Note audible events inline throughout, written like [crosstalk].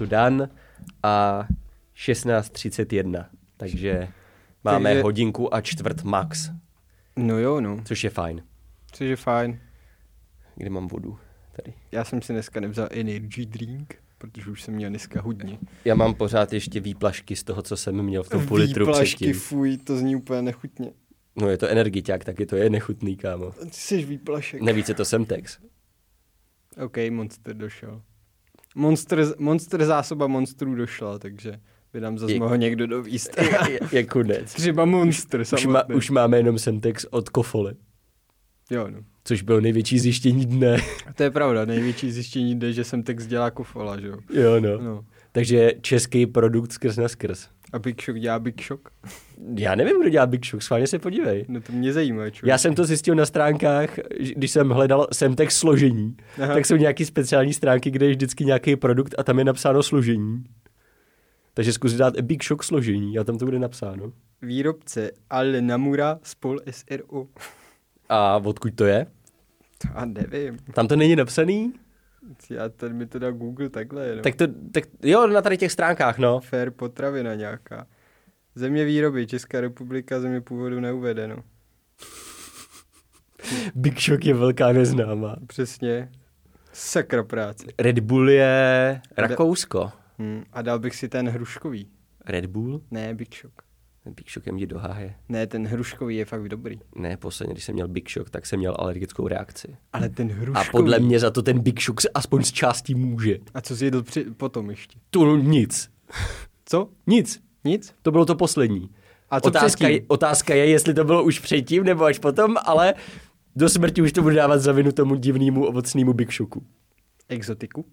tu Dan a 16.31, takže máme Takže- hodinku a čtvrt max, No jo, no. což je fajn. Což je fajn. Kde mám vodu? Tady. Já jsem si dneska nevzal energy drink, protože už jsem měl dneska hodně. Já mám pořád ještě výplašky z toho, co jsem měl v tom půl litru Výplašky, fuj, to zní úplně nechutně. No je to energiťák, taky to je nechutný, kámo. Ty jsi výplašek. Nevíc je to Semtex. OK, monster došel. Monster, monster zásoba monstrů došla, takže by nám zase mohl někdo dovíst. je, konec. [laughs] Třeba monster Už, má, už máme jenom Semtex od Kofole, Jo, no. což bylo největší zjištění dne. To je pravda, největší zjištění jde, že jsem text dělá kofola, že jo. jo, no. No. Takže český produkt skrz na skrz. A Big Shock dělá Big Shock? Já nevím, kdo dělá Big Shock, schválně se podívej. No to mě zajímá, čo. Já jsem to zjistil na stránkách, když jsem hledal Semtex složení, Aha. tak jsou nějaký speciální stránky, kde je vždycky nějaký produkt a tam je napsáno složení. Takže zkus dát Big Shock složení a tam to bude napsáno. Výrobce Al Namura spol SRO. A odkud to je? To já nevím. Tam to není napsaný? Já tady mi to dá Google takhle jenom. Tak to, tak jo, na tady těch stránkách, no. Fair potravina nějaká. Země výroby, Česká republika, země původu neuvedeno. [laughs] Big Shock je velká neznámá. Přesně. Sakra práce. Red Bull je Rakousko. Hm. A dal bych si ten hruškový. Red Bull? Ne, Big Shock. Big Shock je mě do háje. Ne, ten hruškový je fakt dobrý. Ne, posledně, když jsem měl Big Shock, tak jsem měl alergickou reakci. Ale ten A hruškový. podle mě za to ten Big Shock se aspoň z částí může. A co jsi jedl při... potom ještě? To nic. Co? Nic. Nic? To bylo to poslední. A co otázka, je, otázka je, jestli to bylo už předtím nebo až potom, ale do smrti už to budu dávat za vinu tomu divnému ovocnému Big Shocku. Exotiku?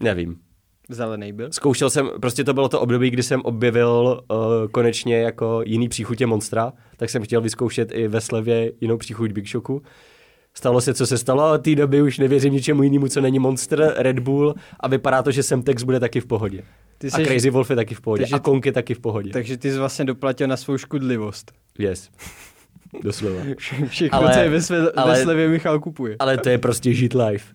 Nevím. Zelený byl? Zkoušel jsem, prostě to bylo to období, kdy jsem objevil uh, konečně jako jiný příchutě Monstra, tak jsem chtěl vyzkoušet i ve slevě jinou příchuť Big Shocku. Stalo se, co se stalo, a od té doby už nevěřím ničemu jinému, co není Monster, Red Bull a vypadá to, že Semtex bude taky v pohodě. Ty a Crazy Wolf je taky v pohodě. takže a Kong je taky v pohodě. Takže ty jsi vlastně doplatil na svou škodlivost. Yes. Doslova. [laughs] Všechno, Ale- co je ve, své, ale- ve slevě Michal kupuje. Ale to je prostě žít life.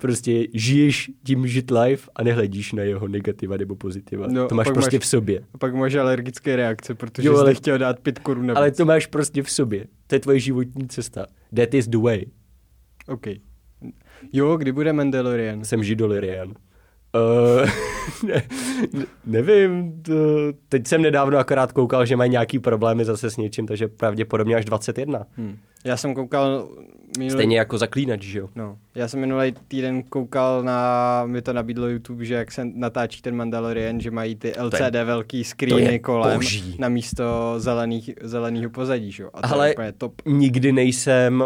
Prostě žiješ tím žít life a nehledíš na jeho negativa nebo pozitiva. No, to máš prostě máš- v sobě. A pak máš alergické reakce, protože Jo, jsi ale- ale... chtěl dát pět korun navíc. Ale to máš prostě v sobě. To je tvoje životní cesta. That is the way. OK. Jo, kdy bude Mandalorian? Jsem židolirian. Uh, ne, [laughs] ne- nevím, to, teď jsem nedávno akorát koukal, že mají nějaký problémy zase s něčím, takže pravděpodobně až 21. Hm. Já jsem koukal minulý... Stejně jako zaklínač, že jo? No, já jsem minulý týden koukal na, mi to nabídlo YouTube, že jak se natáčí ten Mandalorian, že mají ty LCD velký to screeny je kolem boží. na místo zelených, zeleného pozadí, že? jo? A to Ale- je úplně top. nikdy nejsem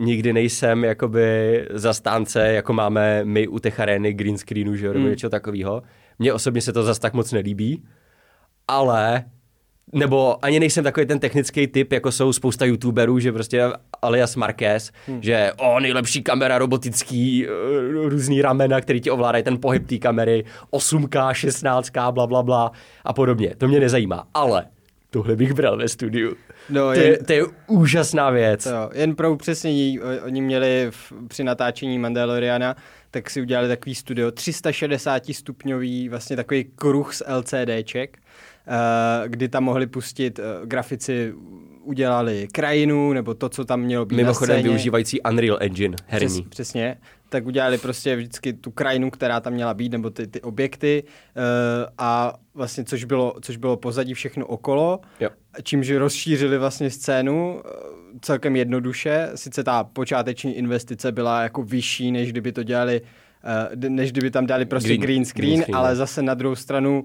nikdy nejsem jakoby zastánce, jako máme my u těch arény green screenu, že jo, nebo Mm. něčeho takového. Mně osobně se to zas tak moc nelíbí, ale nebo ani nejsem takový ten technický typ, jako jsou spousta youtuberů, že prostě alias Marquez, hmm. že o, nejlepší kamera robotický, eh, různý ramena, který ti ovládají ten pohyb té kamery, 8K, 16K, bla, bla, bla a podobně. To mě nezajímá, ale tohle bych bral ve studiu. No, to, je, jen, to je úžasná věc. to, jen pro upřesnění, oni měli v, při natáčení Mandaloriana, tak si udělali takový studio 360 stupňový, vlastně takový kruh z LCDček, kdy tam mohli pustit, eh, grafici udělali krajinu, nebo to, co tam mělo být Mimochodem na scéně. využívající Unreal Engine herní. Přes, přesně. Tak udělali prostě vždycky tu krajinu, která tam měla být, nebo ty, ty objekty uh, a vlastně, což bylo, což bylo pozadí všechno okolo, Jo. čímž rozšířili vlastně scénu eh, celkem jednoduše. Sice ta počáteční investice byla jako vyšší, než kdyby to dělali, eh, d- než kdyby tam dali prostě Green- green, screen, green screen, ale zase na druhou stranu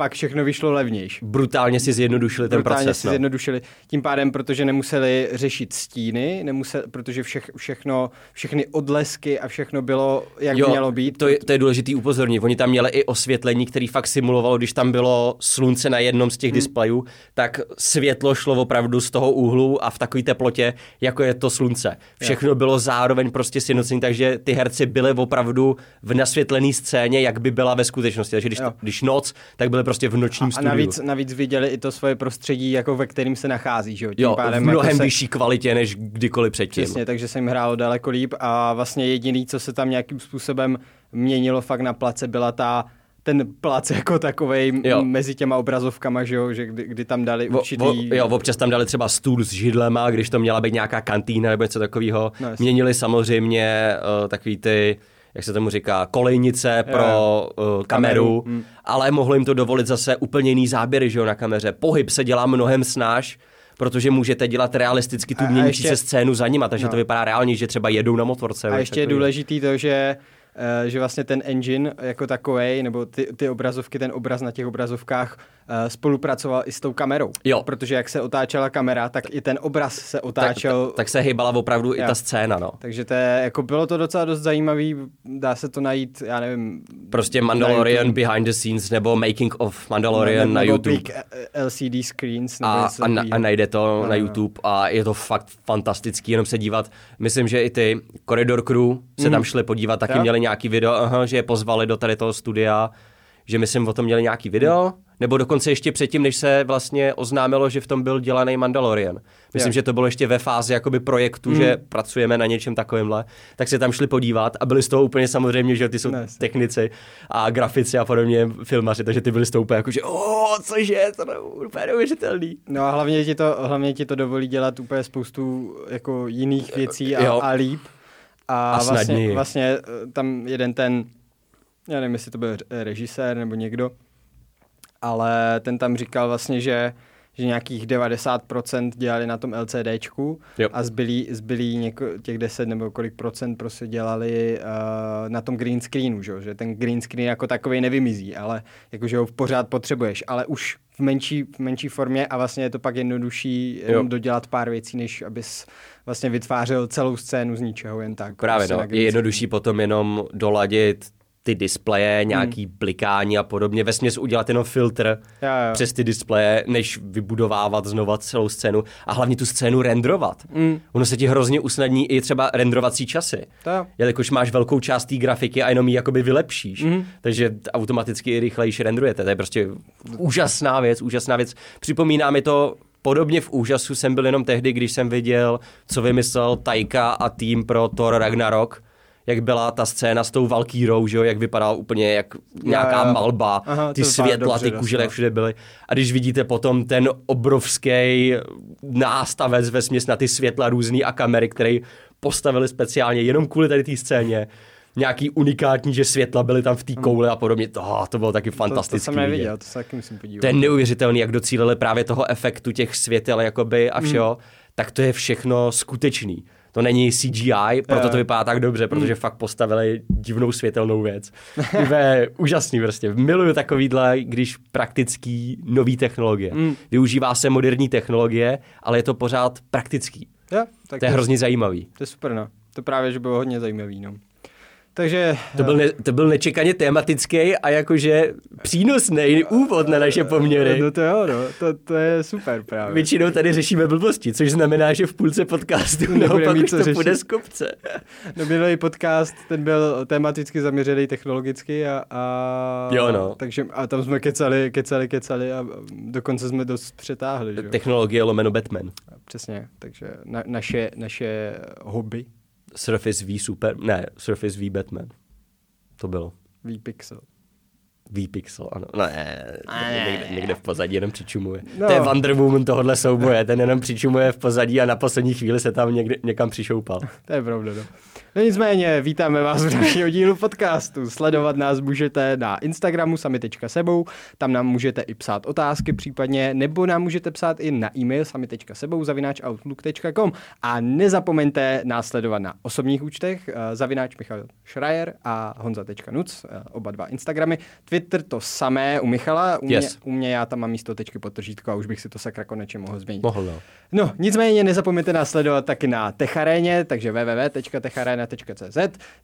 pak všechno vyšlo levnější. Brutálně si zjednodušili ten Brutálně proces. si No. zjednodušili. Tím pádem, protože nemuseli řešit stíny, nemuseli, protože všech, všechno, všechny odlesky a všechno bylo, jak Jo, mělo být. To je, to je důležitý upozornit. Oni tam měli i osvětlení, který fakt simulovalo, když tam bylo slunce na jednom z těch hmm. displejů, tak světlo šlo opravdu z toho úhlu a v takové teplotě, jako je to slunce. Všechno bylo zároveň prostě sjednocené, takže ty herci byli opravdu v nasvětlené scéně, jak by byla ve skutečnosti. Takže když, Jo. když noc, tak byli prostě v nočním a studiu. navíc, navíc viděli i to svoje prostředí, jako ve kterým se nachází. Že jo? Tím jo, pádem v mnohem jako se, vyšší kvalitě, než kdykoliv předtím. Přesně, takže se jim hrálo daleko líp a vlastně jediný, co se tam nějakým způsobem měnilo fakt na place, byla ta ten plac jako takovej Jo. mezi těma obrazovkama, že jo, že kdy, kdy tam dali určitý... vo, jo, občas tam dali třeba stůl s židlema, když to měla být nějaká kantýna nebo něco takového. No. Měnili samozřejmě uh, takový ty, jak se tomu říká, kolejnice pro uh, kameru, Kameru, mm. ale mohlo jim to dovolit zase úplně jiný záběry že jo, na kameře. Pohyb se dělá mnohem snáš, protože můžete dělat realisticky tu měnící ještě- se scénu za nima, takže No. to vypadá reálně, že třeba jedou na motorce. A ještě je důležitý to, že že vlastně ten engine jako takovej, nebo ty, ty obrazovky, ten obraz na těch obrazovkách eh, spolupracoval i s tou kamerou. Jo. Protože jak se otáčela kamera, tak i ten obraz se tak, otáčel. tak, tak se hýbala opravdu i Jo. ta scéna, no. Takže to je, jako bylo to docela dost zajímavý, dá se to najít, já nevím. Prostě Mandalorian behind the scenes nebo Making of Mandalorian nebo na YouTube. Big eh, LCD screens. Nebo a, a, na, a najde to No, na no. YouTube a je to fakt fantastický, jenom se dívat. Myslím, že i ty Corridor Crew se tam šli podívat, taky Jo? měli nějaký video, aha, že je pozvali do tady toho studia, že myslím o tom měli nějaký video, nebo dokonce ještě předtím, než se vlastně oznámilo, že v tom byl dělaný Mandalorian. Myslím, Jo. že to bylo ještě ve fázi jakoby projektu, že pracujeme na něčem takovémhle, tak se tam šli podívat a byli z toho úplně samozřejmě, že ty jsou jasně. technici a grafici a podobně filmaři, takže ty byli z toho úplně jako, že o, cože, to je úplně neuvěřitelný. No a hlavně ti, to, hlavně ti to dovolí dělat úplně spoustu jako jiných věcí Jo. a, a líp. A, A vlastně, snadněji. vlastně eh, tam jeden ten, já nevím, jestli to byl režisér nebo někdo, ale ten tam říkal vlastně, že že nějakých 90% dělali na tom LCDčku Jo. a zbylí, zbylí něko, těch 10 nebo kolik procent prostě dělali uh, na tom green screenu, že, že ten green screen jako takový nevymizí, ale jakože ho pořád potřebuješ, ale už v menší, v menší formě a vlastně je to pak jednodušší jenom Jo. dodělat pár věcí, než abys vlastně vytvářel celou scénu z ničeho jen tak. Právě prostě no, je jednodušší potom jenom doladit ty displeje, nějaký Hmm. blikání a podobně, ve směs udělat jenom filtr Jo, jo. přes ty displeje, než vybudovávat znova celou scénu a hlavně tu scénu rendrovat. Mm. Ono se ti hrozně usnadní i třeba rendrovací časy. To. Jelikož máš velkou část té grafiky a jenom ji jakoby vylepšíš. Mhm. Mm. Takže automaticky i rychlejší rendrujete. To je prostě úžasná věc, úžasná věc. Připomíná mi to Podobně v úžasu jsem byl jenom tehdy, když jsem viděl, co vymyslel Taika a tým pro Thor Ragnarok, jak byla ta scéna s tou Valkýrou, že jo, jak vypadala úplně jak nějaká jo. malba, Aha, ty to světla, dobře ty kužele no. všude byly. A když vidíte potom ten obrovský nástavec ve směs na ty světla různý a kamery, který postavili speciálně jenom kvůli tady té scéně, nějaký unikátní, že světla byly tam v té kouli a podobně. To, to bylo taky To, to fantastický. jsem neviděl, to se taky musím podívat. To je neuvěřitelný, jak docílili právě toho efektu těch světel jakoby a všeho, mm. tak to je všechno skutečný. To není CGI, proto to vypadá tak dobře, protože fakt postavili divnou světelnou věc. [laughs] To je úžasný prostě. Miluju takovýhle, když praktický nový technologie. Mm. Využívá se moderní technologie, ale je to pořád praktický. Jo, tak To je hrozně zajímavý. To je super, no. To právě, že bylo hodně zajímavý, no. Takže... To byl, ne, to byl nečekaně tematický a jakože přínosný úvod na naše poměry. No to jo, no. To, to je super právě. Většinou tady řešíme blbosti, což znamená, že v půlce podcastu naopak mít co to řešit. půjde z kopce. No, minulý podcast, ten byl tematicky zaměřený technologicky a, a Jo, no. takže a tam jsme kecali, kecali, kecali a dokonce jsme dost přetáhli, že? Technologie lomeno Batman. Přesně, takže na, naše, naše hobby, Surface V Super, ne, Surface V Batman. To bylo. V-Pixel. V-Pixel, ano. Ne, někde, někde v pozadí jenom přičumuje. No. To je Wonder Woman tohohle souboje, ten jenom přičumuje v pozadí a na poslední chvíli se tam někde, někam přišoupal. [laughs] To je pravda, no. No nicméně, vítáme vás v dalšího dílu podcastu. Sledovat nás můžete na Instagramu sami.sebou, tam nám můžete i psát otázky případně, nebo nám můžete psát i na e-mail sami.sebou zavináč outlook.com a nezapomeňte nás sledovat na osobních účtech eh, zavináč Michal Schreier a honza.nuc, eh, oba dva Instagramy. Twitter to samé u Michala, u, mě, Yes. u mě já tam mám místo tečky podtržítko a už bych si to sakra konečně mohl změnit. Mohl, no. No, nicméně nezapomeňte nás sledovat taky na Techaréně, takže www.techarena.cz,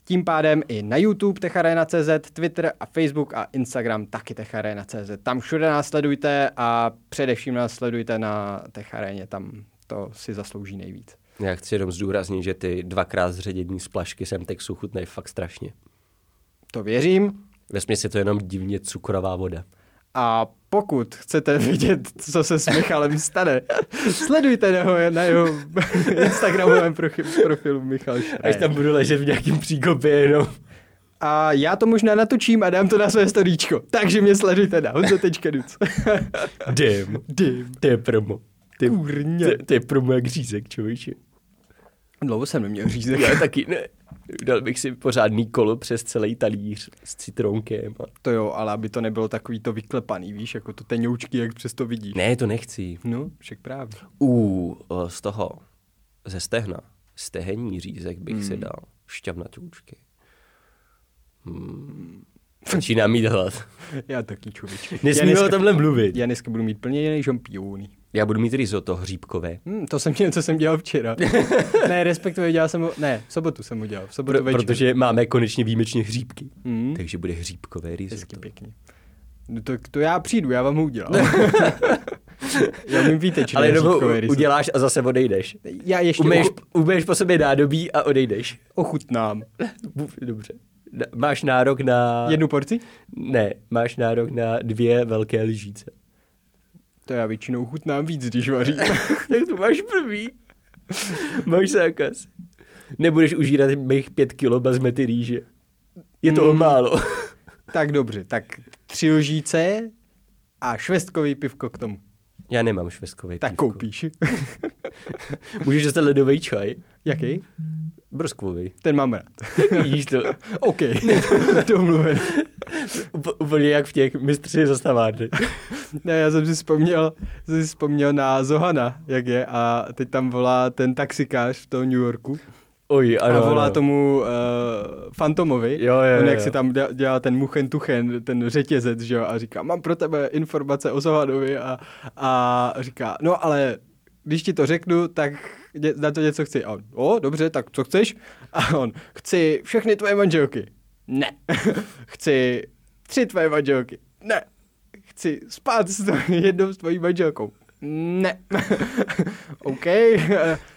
tím pádem i na YouTube Techarena.cz, Twitter a Facebook a Instagram taky Techarena.cz. Tam všude nás sledujte a především nás sledujte na Techaréně, tam to si zaslouží nejvíc. Já chci jenom zdůraznit, že ty dvakrát zředění splašky Semtexu chutnají fakt strašně. To věřím Ve směs je to jenom divně cukrová voda. a pokud chcete vidět, co se s Michalem stane, sledujte ho na jeho Instagramovém profi- profilu Michal Až Schreier. tam budu ležet v nějakém příkopě jenom a já to možná natočím a dám to na své storíčko. Takže mě sledujte na honzo.duc. Dim. Dim. To je promo. Ty, Kurně. to, to je promo jak řízek, člověče. Dlouho jsem neměl řízek. Já taky ne. Dal bych si pořádný kolo přes celý talíř s citronkem. A... To jo, ale aby to nebylo takový to vyklepaný, víš, jako to tenoučky, jak přes to vidíš. Ne, to nechci. No, však právě. U eh, z toho, ze stehna, stehenní řízek bych hmm. si dal šťavnatoučky. Hmm. [laughs] Začíná mít hlad. Já taky člověč. Nesmíme o tomhle mluvit. Já dneska budu mít plně jiný žampiony. Já budu mít risotto hříbkové. Hmm, to jsem něco jsem dělal včera. [laughs] ne, respektive dělal jsem ho, ne, v sobotu jsem ho dělal, v sobotu Pro, večer. protože máme konečně výjimečně hříbky. Hmm. Takže bude hříbkové Hezky risotto. pěkně. No to, to já přijdu, já vám ho udělám. [laughs] já vím výtečný Ale jenom ho uděláš a zase odejdeš. Já ještě Umeješ, uchu- umeješ po sobě nádobí a odejdeš. ochutnám. Dobře. Máš nárok na... Jednu porci? Ne, máš nárok na dvě velké lžíce. To já většinou chutnám víc, když vařím. [laughs] tak to máš první. máš zákaz. Nebudeš užírat mých pět kilo bazmety rýže. Je to Mm. málo. [laughs] tak dobře, tak tři lžíce a švestkový pivko k tomu. Já nemám švestkový Tak pívko. koupíš. [laughs] Můžeš dostat ledový čaj? Jaký? Broskvový. Ten mám rád. [laughs] Jíš to. OK, [laughs] domluven. Úplně jak v těch mistři zastavárny. [laughs] Ne, já jsem si vzpomněl, jsem si vzpomněl na Zohana, jak je, a teď tam volá ten taxikář v tom New Yorku. Oj, ano, a volá ano. tomu uh, Fantomovi. Jo, jo, On jak jo. si tam dělá, ten muchen tuchen, ten řetězec, že jo, a říká, mám pro tebe informace o Zohanovi a, a říká, no ale když ti to řeknu, tak na to něco chci. A on, o, dobře, tak co chceš? A on, chci všechny tvoje manželky. Ne. [laughs] chci tři tvoje manželky. Ne. Chci spát s [laughs] jednou s tvojí manželkou. Ne. [laughs] OK.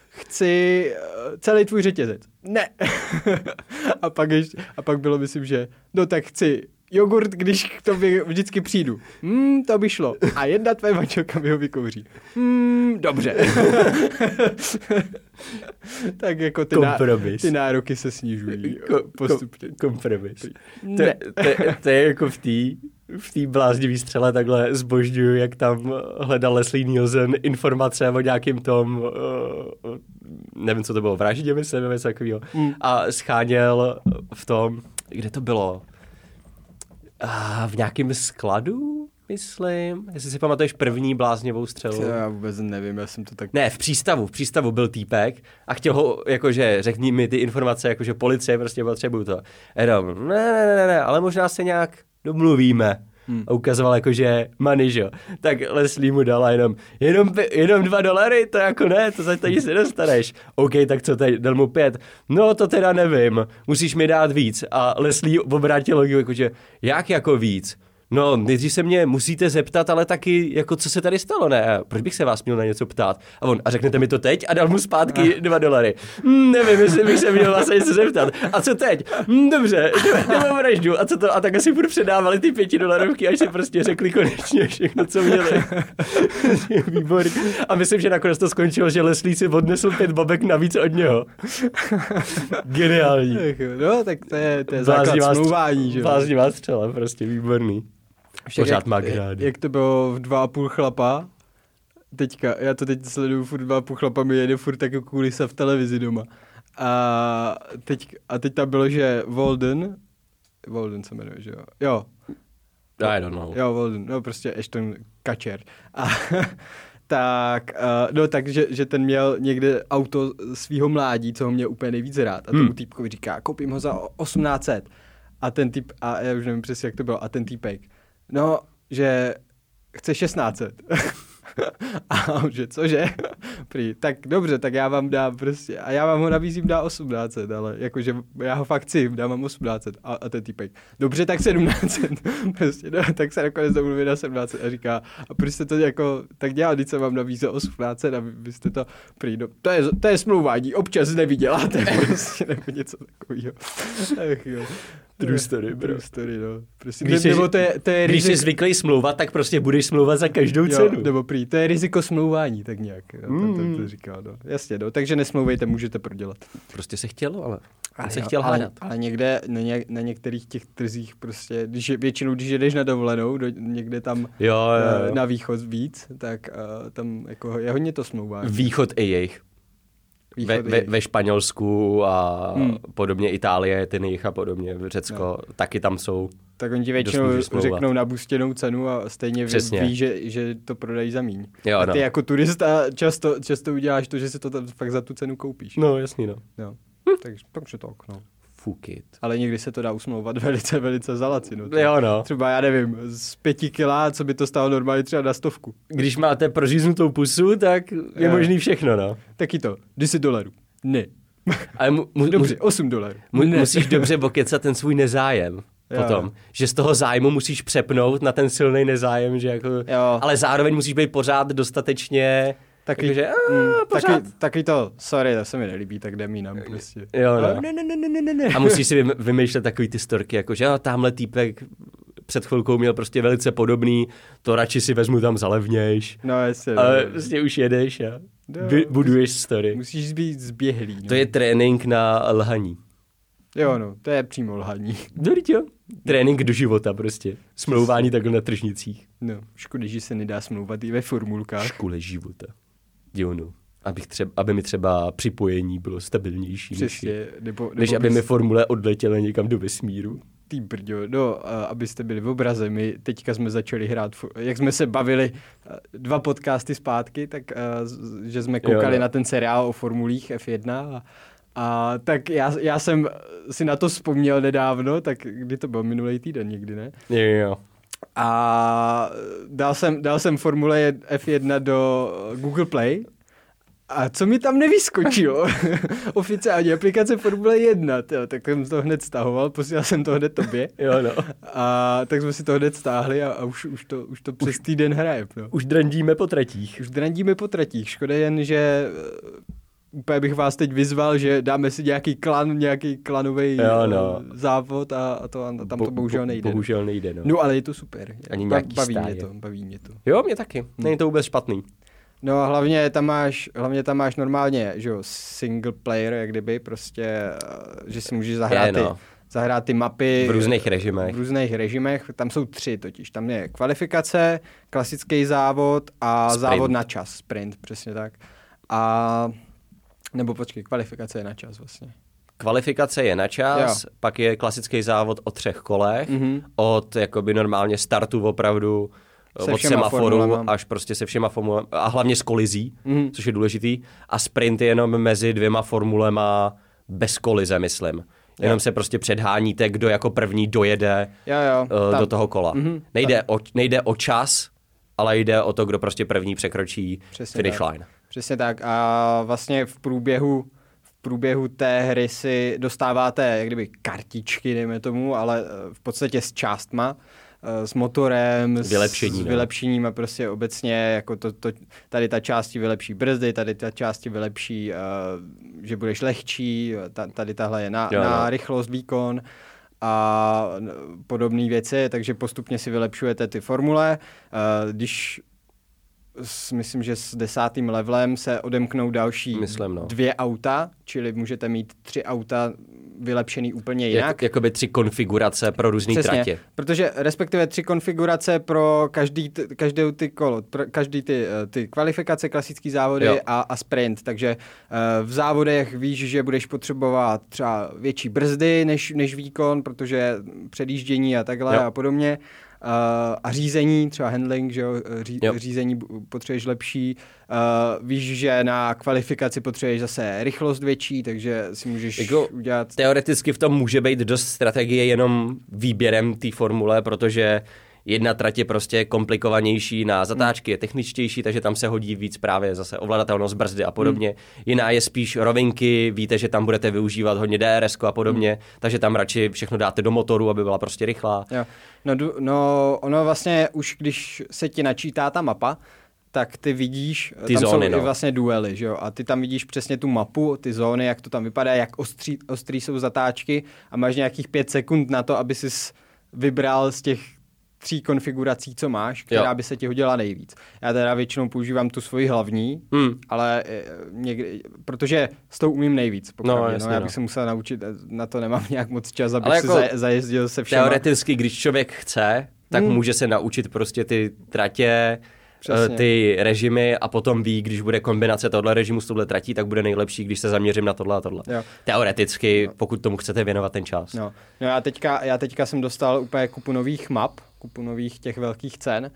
Chci eh, celý tvůj řetězec. Ne. a, pak ještě, a pak bylo, myslím, že no tak chci jogurt, když k tobě vždycky přijdu. Hmm, to by šlo. A jedna tvoje manželka mi ho vykouří. Hmm, dobře. [laughs] tak jako ty, ná, ty nároky se snižují Ko- postupně. Kompromis. To, to, to je jako v té v té bláznivý střele takhle zbožňuju, jak tam hledal Leslie Nielsen informace o nějakým tom, uh, nevím, co to bylo, vraždě, myslím, něco takového. Mm. A scháněl v tom, kde to bylo? A v nějakém skladu, myslím. Jestli si pamatuješ první bláznivou střelu. Já vůbec nevím, já jsem to tak... Ne, v přístavu, v přístavu byl týpek a chtěl ho, jakože, řekni mi ty informace, jakože policie prostě potřebuju to. Jenom, ne, ne, ne, ne, ale možná se nějak domluvíme. Hmm. A ukazoval jakože money, že jo. Tak Leslie mu dala jenom, jenom, jenom dva dolary, to jako ne, to za to nic nedostaneš. OK, tak co teď, dal mu pět. No to teda nevím, musíš mi dát víc. A Leslie obrátil logiku, jakože, jak jako víc? No, nejdřív se mě musíte zeptat, ale taky, jako co se tady stalo, ne? Proč bych se vás měl na něco ptát? A on, a řeknete mi to teď? A dal mu zpátky [laughs] dva dolary. Hm, nevím, jestli bych se měl vás na něco zeptat. A co teď? Hm, dobře, nemám vraždu. A co to? A tak asi furt předávali ty pěti dolarovky, až si prostě řekli konečně všechno, co měli. [laughs] Výborný. A myslím, že nakonec to skončilo, že Leslie si odnesl pět babek navíc od něho. Geniální. No, tak to je, to je základ smlouvání, že. Bláznivá střela, prostě výborný. Však Pořád jak, má grády. Jak to bylo v dva a půl chlapa, teďka, já to teď sleduju, furt dva a půl chlapa mi jede furt jako kulisa v televizi doma. A teď, a teď tam bylo, že Walden, Walden se jmenuje, že jo? Jo, I don't know. jo, Walden, no prostě Ashton Kutcher. A [laughs] tak, uh, no tak, že, že ten měl někde auto svého mládí, co ho měl úplně nejvíc rád. A tomu Hmm. týpkovi říká, koupím ho za 1800. A ten typ, a já už nevím přesně, jak to bylo, a ten týpek, no, že chce 1600. [laughs] a že cože? [laughs] Prý, tak dobře, tak já vám dám prostě, a já vám ho nabízím dá 1800, ale jakože já ho fakt chci, dám vám 1800. A, a ten týpek, dobře, tak 1700. [laughs] prostě, no, tak se nakonec domluví na 1700 a říká, a proč jste to jako tak dělal, když jsem vám nabízel 1800 a vy, vy jste to, prý, no, to je, to je smlouvání, občas nevyděláte, prostě, nebo něco takového. Ach jo. True story, bro. True story, no. Prostě, Když jsi- nebo to je, to je Když jsi zvyklý smlouvat, tak prostě budeš smlouvat za každou Jo, cenu. nebo prý, to je riziko smlouvání, tak nějak. Jo, to, to, Mm. to říká, no. Jasně, no. Takže nesmlouvejte, můžete prodělat. Prostě se chtělo, ale... On se jo, chtěl ale, hádat. ale někde na, ně, na některých těch trzích prostě, když je, většinou, když jdeš na dovolenou, do, někde tam Jo, jo, eh, jo. na východ víc, tak uh, tam jako je hodně to smlouvá. Východ i jejich. Ve, ve, ve Španělsku a Hmm. podobně Itálie, ten jejich a podobně, Řecko, no. taky tam jsou. tak oni ti většinou řeknou nabustěnou cenu a stejně Přesně. ví že, že to prodají za míň. Jo, a ty no. jako turista často, často uděláš to, že si to tam fakt za tu cenu koupíš. No, jasný, no. Jo. Takže, takže tak, no. Fuck it. Ale někdy se to dá usmlouvat velice, velice za lacino. To- Jo, no. Třeba, já nevím, z pěti kilá, co by to stálo normálně třeba na stovku. Když máte proříznutou pusu, tak je Jo. možný všechno, no. Taky to, 10 dolarů. Ne. Ale mu, mu, Dobře, mu, 8 dolarů. mu, ne. musíš dobře bokecat ten svůj nezájem. Jo. Potom, že z toho zájmu musíš přepnout na ten silný nezájem, že jako, Jo. ale zároveň musíš být pořád dostatečně, Taky, jakože, mm, a, taky, taky to, sorry, to se mi nelíbí, tak jdem jinam prostě. Jo, no. Ale ne, ne, ne, ne, ne, ne. A musíš si vym- vymýšlet takový ty storky, jako že jo, tamhle týpek před chvilkou měl prostě velice podobný, to radši si vezmu tam za levnějš. No, jasně. no. Ale prostě už jedeš a vy, buduješ story. Musíš být zběhlý. No. To je trénink na lhaní. Jo, no, to je přímo lhaní. No, jo. Trénink do života prostě. Smlouvání takhle na tržnicích. No, škoda, že se nedá smlouvat i ve formulkách. Škole života. No. Abych třeba, aby mi třeba připojení bylo stabilnější. než- Přesně. Nebo, Než nebo aby bys- mi formule odletěly někam do vesmíru. Ty brďo, no, abyste byli v obraze, my teďka jsme začali hrát, jak jsme se bavili eh, dva podcasty zpátky, tak eh, že jsme koukali jo. na ten seriál o formulích F1 a, a tak já, já jsem si na to vzpomněl nedávno, tak kdy to byl minulý týden někdy, ne? Jo, jo. A dal jsem, dal jsem Formule F1 do Google Play a co mi tam nevyskočilo? [laughs] Oficiální aplikace Formule 1, tyjo, tak jsem to hned stahoval, posílal jsem to hned tobě. [laughs] Jo, no. A tak jsme si to hned stáhli a, a už, už, to, už to přes týden hraje. No. Už drandíme po tratích. Už drandíme po tratích. Škoda jen, že úplně bych vás teď vyzval, že dáme si nějaký klan, nějaký klanový Jo, no. závod a, a, to, a tam to bohužel nejde. Bohužel nejde, no. No ale je to super. Ani Ba- nějaký baví mě stáje. to, baví mě to. Jo, mě taky. Není to vůbec špatný. No a hlavně tam máš, hlavně tam máš normálně, že jo, single player, jak kdyby, prostě, eh, že si můžeš zahrát, Je, ty, no. zahrát ty mapy. V různých režimech. V různých režimech, tam jsou tři totiž. Tam je kvalifikace, klasický závod a Sprint. závod na čas, sprint, přesně tak. A, nebo počkej, kvalifikace je na čas vlastně. Kvalifikace je na čas, Jo. pak je klasický závod o třech kolech, Mhm. od jakoby normálně startu opravdu, Se od semaforu formulema. až prostě se všema formulemi, a hlavně s kolizí, Mhm. což je důležitý. A sprint je jenom mezi dvěma formulema bez kolize, myslím. Jenom Jo. se prostě předháníte, kdo jako první dojede Jo, jo. uh, tam. do toho kola. Mhm. Nejde, o, nejde o čas, ale jde o to, kdo prostě první překročí Přesně finish tak. line. Přesně tak. A vlastně v průběhu v průběhu té hry si dostáváte jak kdyby kartičky, dejme tomu, ale eh, v podstatě s částma, eh, s motorem, s, Vylepšení, s vylepšením a prostě obecně jako to, to, tady ta část ti vylepší brzdy, tady ta část ti vylepší, uh, že budeš lehčí, ta, tady tahle je na, Jo, na no. rychlost, výkon a podobné věci, takže postupně si vylepšujete ty formule. Eh, Když s, myslím, že s desátým levelem se odemknou další Myslím, no. dvě auta, čili můžete mít tři auta vylepšený úplně jinak. Jak, jakoby tři konfigurace pro různé Přesně, tratě. protože respektive tři konfigurace pro každý, každou ty kolo, pro každý ty, eh, ty kvalifikace, klasický závody Jo. a, a sprint, takže eh, v závodech víš, že budeš potřebovat třeba větší brzdy než, než výkon, protože předjíždění a takhle Jo. a podobně. Uh, a řízení, třeba handling, že jo, ří, Jo. řízení bu- potřebuješ lepší. Uh, víš, že na kvalifikaci potřebuješ zase rychlost větší, takže si můžeš Jako udělat... Teoreticky v tom může být dost strategie jenom výběrem té formule, protože jedna trať je prostě komplikovanější na zatáčky, je techničtější, takže tam se hodí víc právě zase ovladatelnost brzdy a podobně. Jiná je spíš rovinky, víte, že tam budete využívat hodně DRS a podobně, takže tam radši všechno dáte do motoru, aby byla prostě rychlá. Jo. No, no, ono vlastně už, když se ti načítá ta mapa, tak ty vidíš, Ty tam zóny, jsou no. i vlastně duely, že jo, a ty tam vidíš přesně tu mapu, ty zóny, jak to tam vypadá, jak ostří, ostrý jsou zatáčky a máš nějakých pět sekund na to, aby si vybral z těch tří konfigurací, co máš, která Jo. by se ti hodila nejvíc. Já teda většinou používám tu svoji hlavní, Hmm. ale eh, někdy, protože s tou umím nejvíc. No, No, jasně, no, já no. bych se musel naučit, eh, na to nemám [laughs] nějak moc čas, abych Ale jako se za, zajezdil se všema. Teoreticky, když člověk chce, tak Hmm. může se naučit prostě ty tratě, Přesně. eh, ty režimy a potom ví, když bude kombinace tohle režimu s touhle tratí, tak bude nejlepší, když se zaměřím na tohle a tohle. Jo. Teoreticky, pokud tomu chcete věnovat ten čas. No, no já, teďka, já teďka jsem dostal úplně kupu nových map, kupu nových těch velkých cen,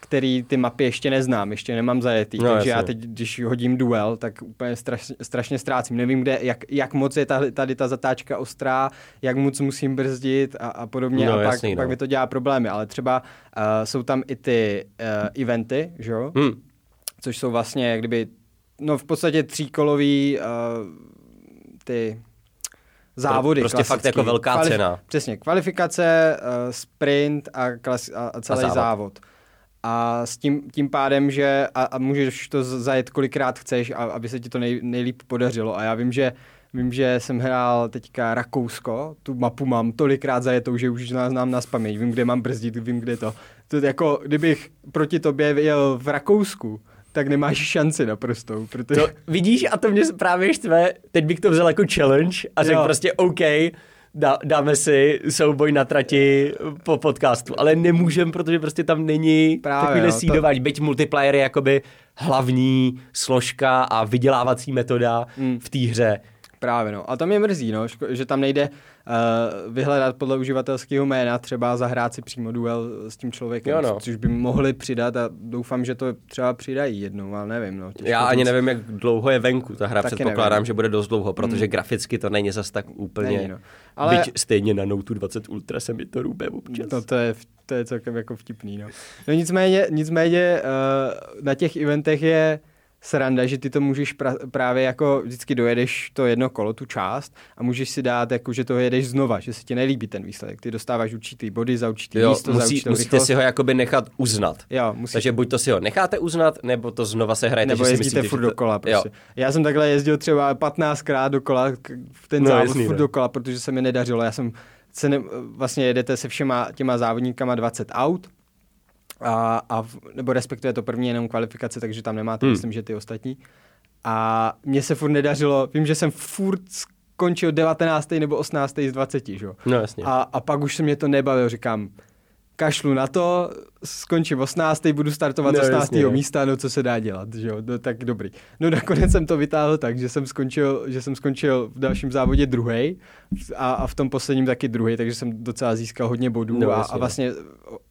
který ty mapy ještě neznám, ještě nemám zajetý, No, takže jasně. já teď, když hodím duel, tak úplně strašně, strašně ztrácím. Nevím, kde, jak, jak moc je tady, tady ta zatáčka ostrá, jak moc musím brzdit a, a podobně No, a pak, jasný, no. pak mi to dělá problémy, ale třeba uh, jsou tam i ty uh, eventy, že jo? Hmm. což jsou vlastně jak kdyby, no v podstatě tříkolový uh, ty závody. prostě fakt klasický. jako velká cena. Přesně, kvalifikace, uh, sprint a, klas, a, a celý A závod. závod. A s tím, tím pádem, že a, a můžeš to zajet kolikrát chceš, a, aby se ti to nej, nejlíp podařilo. A já vím, že Vím, že jsem hrál teďka Rakousko, tu mapu mám tolikrát zajetou, že už nás znám na spaměť. Vím, kde mám brzdit, vím, kde to. To je jako, kdybych proti tobě jel v Rakousku, tak nemáš šanci naprostou, protože... To vidíš a to mě právě štve, teď bych to vzal jako challenge a řekl Jo. prostě OK, dá, dáme si souboj na trati po podcastu, ale nemůžem, protože prostě tam není Právě, takovýhle to- sídování, byť multiplayer je jakoby hlavní složka a vydělávací metoda Hmm. v té hře. Právě no. A to mě mrzí, no, že tam nejde uh, vyhledat podle uživatelského jména, třeba zahrát si přímo duel s tím člověkem, Jo, no. což by mohli přidat a doufám, že to třeba přidají jednou, ale nevím. No, Já ani říct. nevím, jak dlouho je venku ta hra, Taky předpokládám, nevím. že bude dost dlouho, protože graficky to není zas tak úplně, Není, no. Ale- byť stejně na Note 20 Ultra se mi to růbe občas. No to je, to je celkem jako vtipný, no. No nicméně, nicméně uh, na těch eventech je sranda, že ty to můžeš pra- právě jako vždycky dojedeš to jedno kolo, tu část a můžeš si dát, jako, že to jedeš znova, že se ti nelíbí ten výsledek. Ty dostáváš určitý body za určitý Jo, místo, za musí, určitou musíte rychlost. si ho jakoby nechat uznat. Jo, musíš Takže buď to si ho necháte uznat, nebo to znova se hrajete, nebo že si jezdíte myslíte, furt to... dokola prostě. Já jsem takhle jezdil třeba 15krát dokola v ten No, závod jasný, furt no. dokola, protože se mi nedařilo. Já jsem se ne, vlastně jedete se všema těma závodníkama 20 aut, a, a, v- nebo respektive to první je jenom kvalifikace, takže tam nemáte, Hmm. myslím, že ty ostatní. A mně se furt nedařilo, vím, že jsem furt skončil 19. nebo 18. z 20, že? jo. No jasně. A, a pak už se mě to nebavilo, říkám, kašlu na to, skončím 18. budu startovat No, z 18. jasně, no. místa, no co se dá dělat, že jo, no tak dobrý. No nakonec jsem to vytáhl tak, že jsem skončil, že jsem skončil v dalším závodě druhý a, a v tom posledním taky druhý, takže jsem docela získal hodně bodů No, a, jasně, a no. vlastně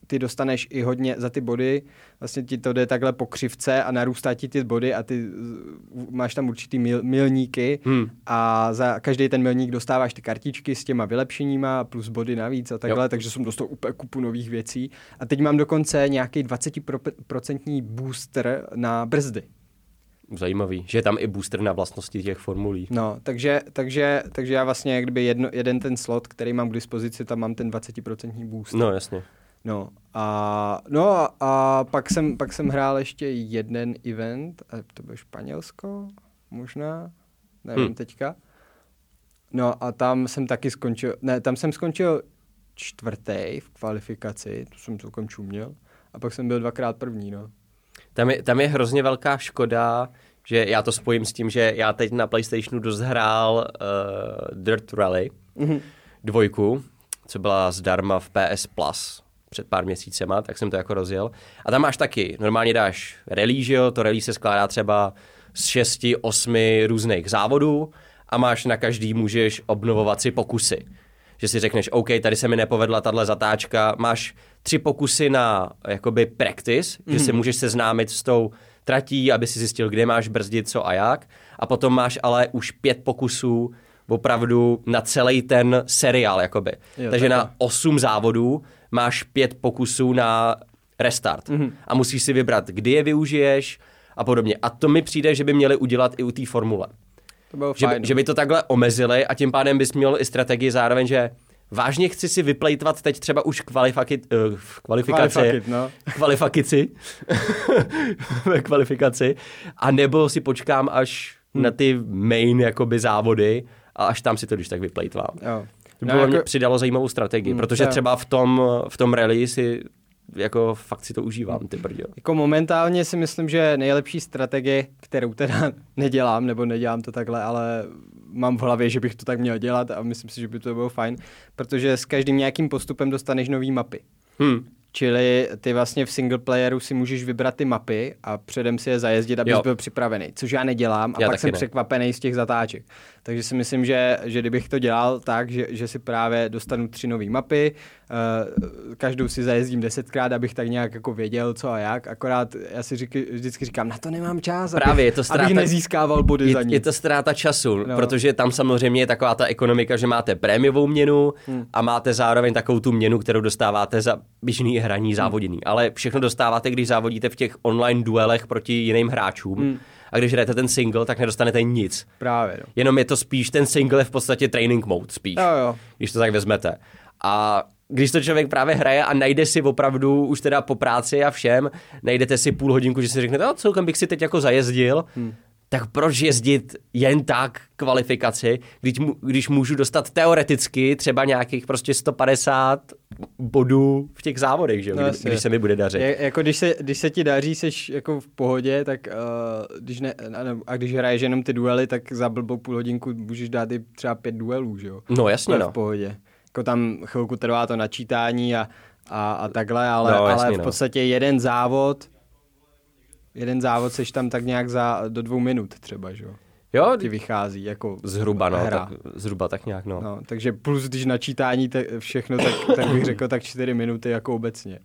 ty dostaneš i hodně za ty body, vlastně ti to jde takhle po křivce a narůstá ti ty body a ty máš tam určitý mil, milníky Hmm. a za každý ten milník dostáváš ty kartičky s těma vylepšeníma plus body navíc a takhle, Jo. takže jsem dostal úplně kupu nových věcí. A teď mám dokonce nějaký 20% booster na brzdy. Zajímavý, že je tam i booster na vlastnosti těch formulí. No, takže, takže, takže já vlastně, jak kdyby jedno, jeden ten slot, který mám k dispozici, tam mám ten 20% boost. No jasně. No a, no a, a pak, jsem, pak jsem hrál ještě jeden event, a to bylo Španělsko, možná, nevím Hm. hmm. teďka. No a tam jsem taky skončil, ne, tam jsem skončil čtvrtý v kvalifikaci, to jsem celkem čuměl, a pak jsem byl dvakrát první, no. Tam je, tam je hrozně velká škoda, že já to spojím s tím, že já teď na PlayStationu dost hrál uh, Dirt Rally Mhm. dvojku, co byla zdarma v PS Plus před pár měsícema, tak jsem to jako rozjel. A tam máš taky, normálně dáš rally, že jo, to rally se skládá třeba z šesti, osmi různých závodů a máš na každý můžeš obnovovat si pokusy. Že si řekneš, OK, tady se mi nepovedla tahle zatáčka, máš tři pokusy na jakoby practice, mm. že si můžeš seznámit s tou tratí, aby si zjistil, kde máš brzdit, co a jak. A potom máš ale už pět pokusů opravdu na celý ten seriál, jakoby. Jo, Takže takhle. na osm závodů máš pět pokusů na restart. Mm-hmm. A musíš si vybrat, kdy je využiješ a podobně. A to mi přijde, že by měli udělat i u té formule. To bylo Že, by, že by to takhle omezili a tím pádem bys měl i strategii zároveň, že vážně chci si vyplejtvat teď třeba už kvalifaki, uh, kvalifikaci, Kvalifakit, no. [laughs] kvalifakici, [laughs] ve kvalifikaci, a nebo si počkám až hmm. na ty main jakoby závody a až tam si to když tak vyplejtvám. Jo. By No, mě jako- přidalo zajímavou strategii, Hmm, protože jo. třeba v tom, v tom rally si jako fakt si to užívám, ty brďo. Jako momentálně si myslím, že nejlepší strategie, kterou teda [laughs] nedělám, nebo nedělám to takhle, ale mám v hlavě, že bych to tak měl dělat a myslím si, že by to bylo fajn, protože s každým nějakým postupem dostaneš nové mapy. Hm. Čili ty vlastně v single playeru si můžeš vybrat ty mapy a předem si je zajezdit, abys Jo. byl připravený, což já nedělám a Já pak jsem ne. překvapený z těch zatáček. Takže si myslím, že, že kdybych to dělal tak, že, že si právě dostanu tři nové mapy, uh, každou si zajezdím desetkrát, abych tak nějak jako věděl, co a jak, akorát já si říky, vždycky říkám, na to nemám čas, abych, Právě, je to abych ztráta- nezískával body za Je, nic. je to ztráta času, No. protože tam samozřejmě je taková ta ekonomika, že máte prémiovou měnu hmm. a máte zároveň takovou tu měnu, kterou dostáváte za běžný hraní závodění. Ale všechno dostáváte, když závodíte v těch online duelech proti jiným hráčům. Hmm. A když hrajete ten single, tak nedostanete nic. Právě, no. Jenom je to spíš, ten single je v podstatě training mode spíš, Jo, jo. když to tak vezmete. A když to člověk právě hraje a najde si opravdu už teda po práci a všem, najdete si půl hodinku, že si řeknete, no celkem bych si teď jako zajezdil, hmm. Tak proč jezdit jen tak kvalifikaci, když, mu, když můžu dostat teoreticky třeba nějakých prostě 150 bodů v těch závodech, že jo, No, kdy, jasně. když se mi bude dařit. Je, jako když se, když se ti daří, jsi jako v pohodě, tak uh, když ne, a, když hraješ jenom ty duely, tak za blbou půl hodinku můžeš dát i třeba pět duelů, že jo? No jasně no. v pohodě. Jako tam chvilku trvá to načítání a, a, a takhle, ale, No, ale jasně, v no. podstatě jeden závod, jeden závod seš tam tak nějak za do dvou minut třeba, že jo? Jo, Ti vychází jako zhruba no, hra. tak, zhruba tak nějak no. No, takže plus když načítání te, všechno, tak, tak bych řekl tak čtyři minuty jako obecně.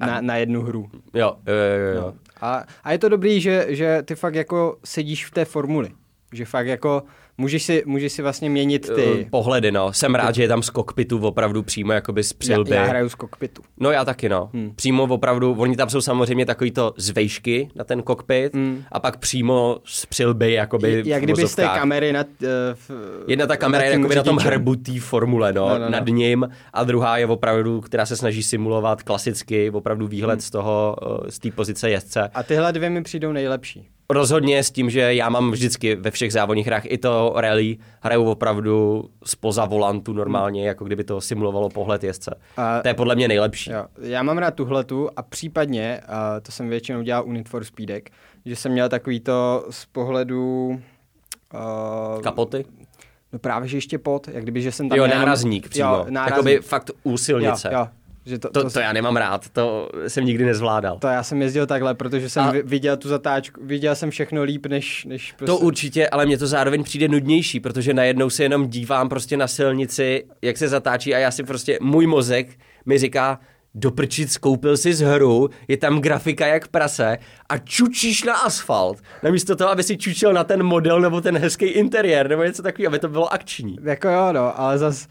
Na, na jednu hru. Jo, jo, jo, jo. No. A, a je to dobrý, že, že ty fakt jako sedíš v té formuli. Že fakt jako můžeš si, můžeš si vlastně měnit Eh, ty... Pohledy, no. Jsem rád, že je tam z kokpitu opravdu přímo jakoby z přilby. Já, já hraju z kokpitu. No já taky, no. Hmm. Přímo opravdu, oni tam jsou samozřejmě takový to zvejšky na ten kokpit Hmm. a pak přímo z přilby, jakoby Jak kdyby z té kamery na... Uh, v, Jedna ta kamera je jakoby na tom hrbu té formule, no, No, no, no, no, no. nad ním a druhá je opravdu, která se snaží simulovat klasicky, opravdu výhled Hmm. z toho, eh, z té pozice jezdce. A tyhle dvě mi přijdou nejlepší. Rozhodně s tím, že já mám vždycky ve všech závodních hrách i to rally, hraju opravdu spoza volantu normálně, jako kdyby to simulovalo pohled jezdce. A- to je podle mě nejlepší. Jo. Já mám rád tuhletu a případně, a to jsem většinou dělal u Need for Speedek, že jsem měl takový to z pohledu... Uh, Kapoty? No právě, že ještě pod, jak kdyby, že jsem tam Jo, jenom- nárazník přímo. Jo, nárazník. Jakoby fakt u silnice. Jo, jo, že to, To, to já nemám rád, to jsem nikdy nezvládal. To já jsem jezdil takhle, protože jsem A- viděl tu zatáčku, viděl jsem všechno líp, než, než prostě... To určitě, ale mně to zároveň přijde nudnější, protože najednou se jenom dívám prostě na silnici, jak se zatáčí a já si prostě, můj mozek mi říká, doprčit, skoupil si z hru, je tam grafika jak prase a čučíš na asfalt. Namísto toho, aby si čučil na ten model nebo ten hezký interiér nebo něco takového, aby to bylo akční. Jako jo, no, ale zas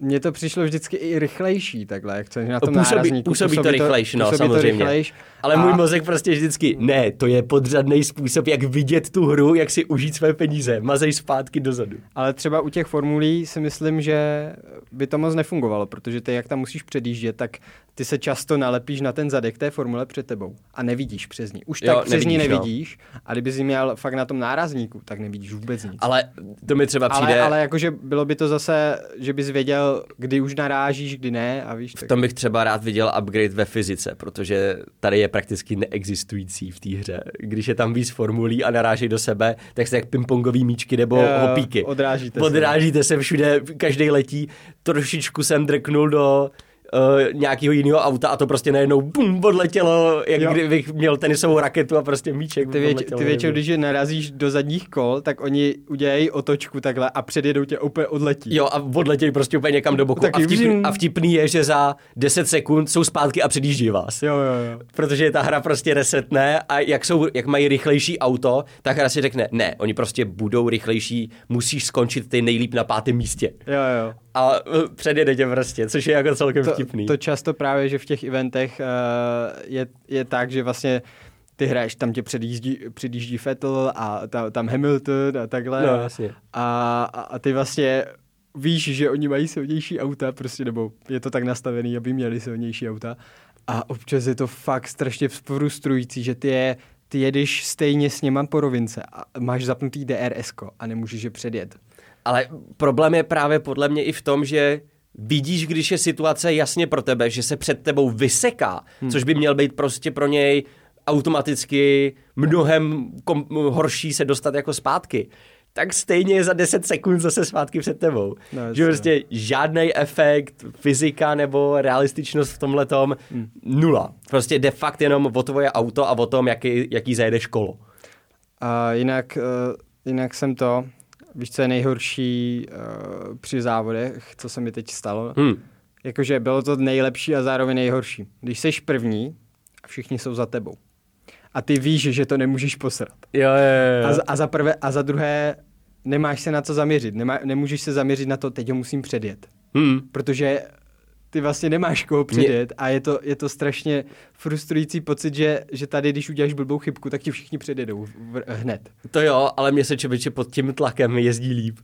mně to přišlo vždycky i rychlejší takhle, jak chceš na tom Působí, nárazníku. působí, to rychlejší, no, působí samozřejmě. To rychlejš, Ale a- můj mozek prostě vždycky, ne, to je podřadný způsob, jak vidět tu hru, jak si užít své peníze. Mazej zpátky dozadu. Ale třeba u těch formulí si myslím, že by to moc nefungovalo, protože ty, jak tam musíš předjíždět, tak ty se často nalepíš na ten zadek té formule před tebou a nevidíš přes ní. Už Jo, tak přes ní nevidíš, no. nevidíš a kdyby jsi měl fakt na tom nárazníku, tak nevidíš vůbec nic. Ale to mi třeba přijde... Ale, ale jakože bylo by to zase, že bys věděl, kdy už narážíš, kdy ne a víš. V Tak... tom bych třeba rád viděl upgrade ve fyzice, protože tady je prakticky neexistující v té hře. Když je tam víc formulí a naráží do sebe, tak jste jak pingpongový míčky nebo Jo, hopíky. odrážíte se. Odrážíte se všude, každý letí. Trošičku jsem drknul do uh, nějakého jiného auta a to prostě najednou bum, odletělo, jak Jo. kdybych měl tenisovou raketu a prostě míček Ty, věč, ty většinou, když je narazíš do zadních kol, tak oni udělají otočku takhle a předjedou tě úplně odletí. Jo, a odletějí prostě úplně někam do boku. Taky A, vtip, vžim. a vtipný je, že za 10 sekund jsou zpátky a předjíždí vás. jo, jo. jo. Protože ta hra prostě resetne a jak, jsou, jak mají rychlejší auto, tak hra si řekne, ne, oni prostě budou rychlejší, musíš skončit ty nejlíp na pátém místě. Jo, jo. A uh, předjede tě prostě, což je jako celkem To, vtipný. to často právě, že v těch eventech uh, je, je tak, že vlastně ty hraješ, tam tě předjíždí, předjíždí Vettel a ta, tam Hamilton a takhle. No, jasně. a, a, a ty vlastně víš, že oni mají silnější auta, prostě, nebo je to tak nastavený, aby měli silnější auta. A občas je to fakt strašně frustrující, že ty je, ty jedeš stejně s něma po rovince a máš zapnutý DRS a nemůžeš je předjet. Ale problém je právě podle mě i v tom, že vidíš, když je situace jasně pro tebe, že se před tebou vyseká, hmm. což by měl být prostě pro něj automaticky mnohem kom- horší se dostat jako zpátky tak stejně je za 10 sekund zase zpátky před tebou. No, že prostě žádný efekt, fyzika nebo realističnost v tomhle tom hmm. nula. Prostě de fakt jenom o tvoje auto a o tom, jaký, jaký zajedeš kolo. A jinak, uh, jinak jsem to, víš, co je nejhorší uh, při závodech, co se mi teď stalo? Hmm. Jakože bylo to nejlepší a zároveň nejhorší. Když jsi první a všichni jsou za tebou a ty víš, že to nemůžeš posrat. Jo, jo, jo. A, za, a, za prvé, a za druhé nemáš se na co zaměřit. Nemá, nemůžeš se zaměřit na to, teď ho musím předjet. Hmm. Protože ty vlastně nemáš koho předjet a je to, je to strašně frustrující pocit, že, že tady, když uděláš blbou chybku, tak ti všichni předjedou hned. To jo, ale mě se člověče pod tím tlakem jezdí líp.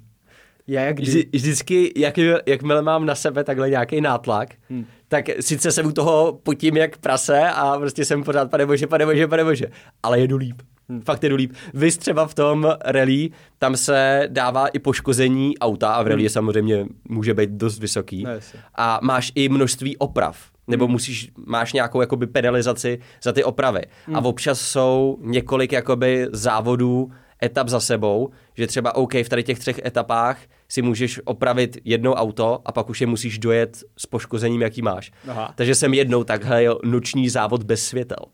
Já jak Vždy, vždycky, jak, jakmile mám na sebe takhle nějaký nátlak, hmm. tak sice jsem u toho potím jak prase a prostě jsem pořád pane bože, pane bože, pane bože, ale jedu líp. Fakt jedu líp. Vy třeba v tom rally, tam se dává i poškození auta a v rally hmm. samozřejmě může být dost vysoký. No, a máš i množství oprav. Nebo hmm. musíš, máš nějakou jakoby penalizaci za ty opravy. Hmm. A občas jsou několik jakoby závodů, etap za sebou, že třeba OK, v tady těch třech etapách si můžeš opravit jedno auto a pak už je musíš dojet s poškozením, jaký máš. Aha. Takže jsem jednou takhle jel noční závod bez světel.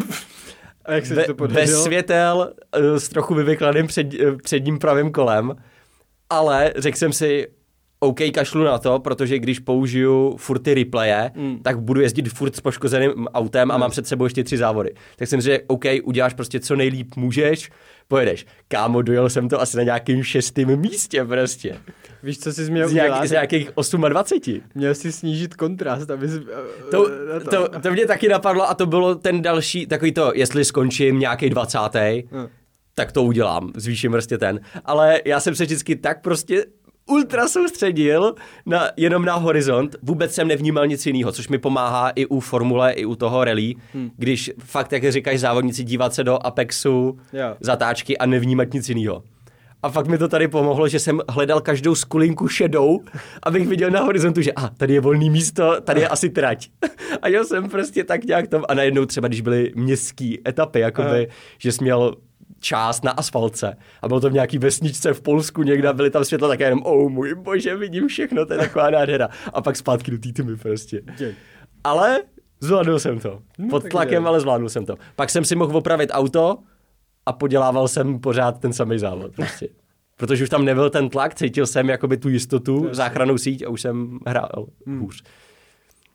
[laughs] A jak se Be, to Bez světel, eh, s trochu vyvyklaným před, eh, předním pravým kolem, ale řekl jsem si, OK, kašlu na to, protože když použiju furt ty replaye, mm. tak budu jezdit furt s poškozeným autem a mm. mám před sebou ještě tři závody. Tak jsem řekl, OK, uděláš prostě co nejlíp můžeš, pojedeš. Kámo, dojel jsem to asi na nějakým šestém místě prostě. Víš, co jsi měl z, nějak, z nějakých 28. Měl jsi snížit kontrast, aby jsi, to, to. to, to mě taky napadlo a to bylo ten další, takový to, jestli skončím nějaký 20. Hmm. tak to udělám, zvýším prostě ten. Ale já jsem se vždycky tak prostě ultra soustředil na, jenom na horizont, vůbec jsem nevnímal nic jiného, což mi pomáhá i u formule, i u toho rally, hmm. když fakt, jak říkáš závodníci, dívat se do Apexu, yeah. zatáčky a nevnímat nic jiného. A fakt mi to tady pomohlo, že jsem hledal každou skulinku šedou, abych viděl na horizontu, že a ah, tady je volný místo, tady je asi trať. [laughs] A já jsem prostě tak nějak tam a najednou třeba, když byly městské etapy, jakoby, že jsi měl část na asfaltce. A bylo to v nějaký vesničce v Polsku někde byly tam světla také jenom, oh můj bože, vidím všechno, to je taková nádhera. A pak zpátky do té prostě. Ale zvládnul jsem to. No, Pod tlakem, ale zvládnul jsem to. Pak jsem si mohl opravit auto a podělával jsem pořád ten samý závod [laughs] prostě. Protože už tam nebyl ten tlak, cítil jsem jakoby tu jistotu, záchranou síť a už jsem hrál hmm. hůř.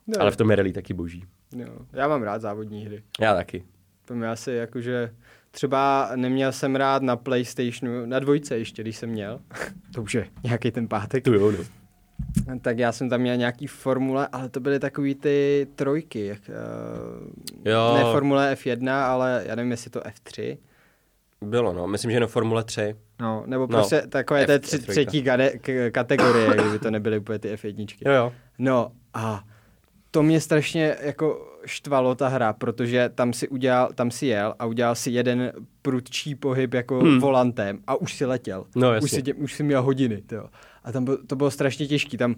No. Ale v tom je rally taky boží. Jo. Já mám rád závodní hry. Já taky. To mi asi jakože Třeba neměl jsem rád na PlayStationu, na dvojce ještě, když jsem měl. [laughs] to už je nějaký ten pátek. Tu jo, no. Tak já jsem tam měl nějaký formule, ale to byly takový ty trojky. Jak, uh, jo. Ne formule F1, ale já nevím, jestli to F3. Bylo, no. Myslím, že na Formule 3. No, nebo no. prostě takové té tři, třetí kade, k, kategorie, kdyby to nebyly úplně ty F1. Jo, jo. No a to mě strašně jako štvalo ta hra, protože tam si, udělal, tam si jel a udělal si jeden prudčí pohyb jako hmm. volantem a už si letěl. No, už, si, tě, už si měl hodiny. Tyjo. A tam to bylo strašně těžký. Tam,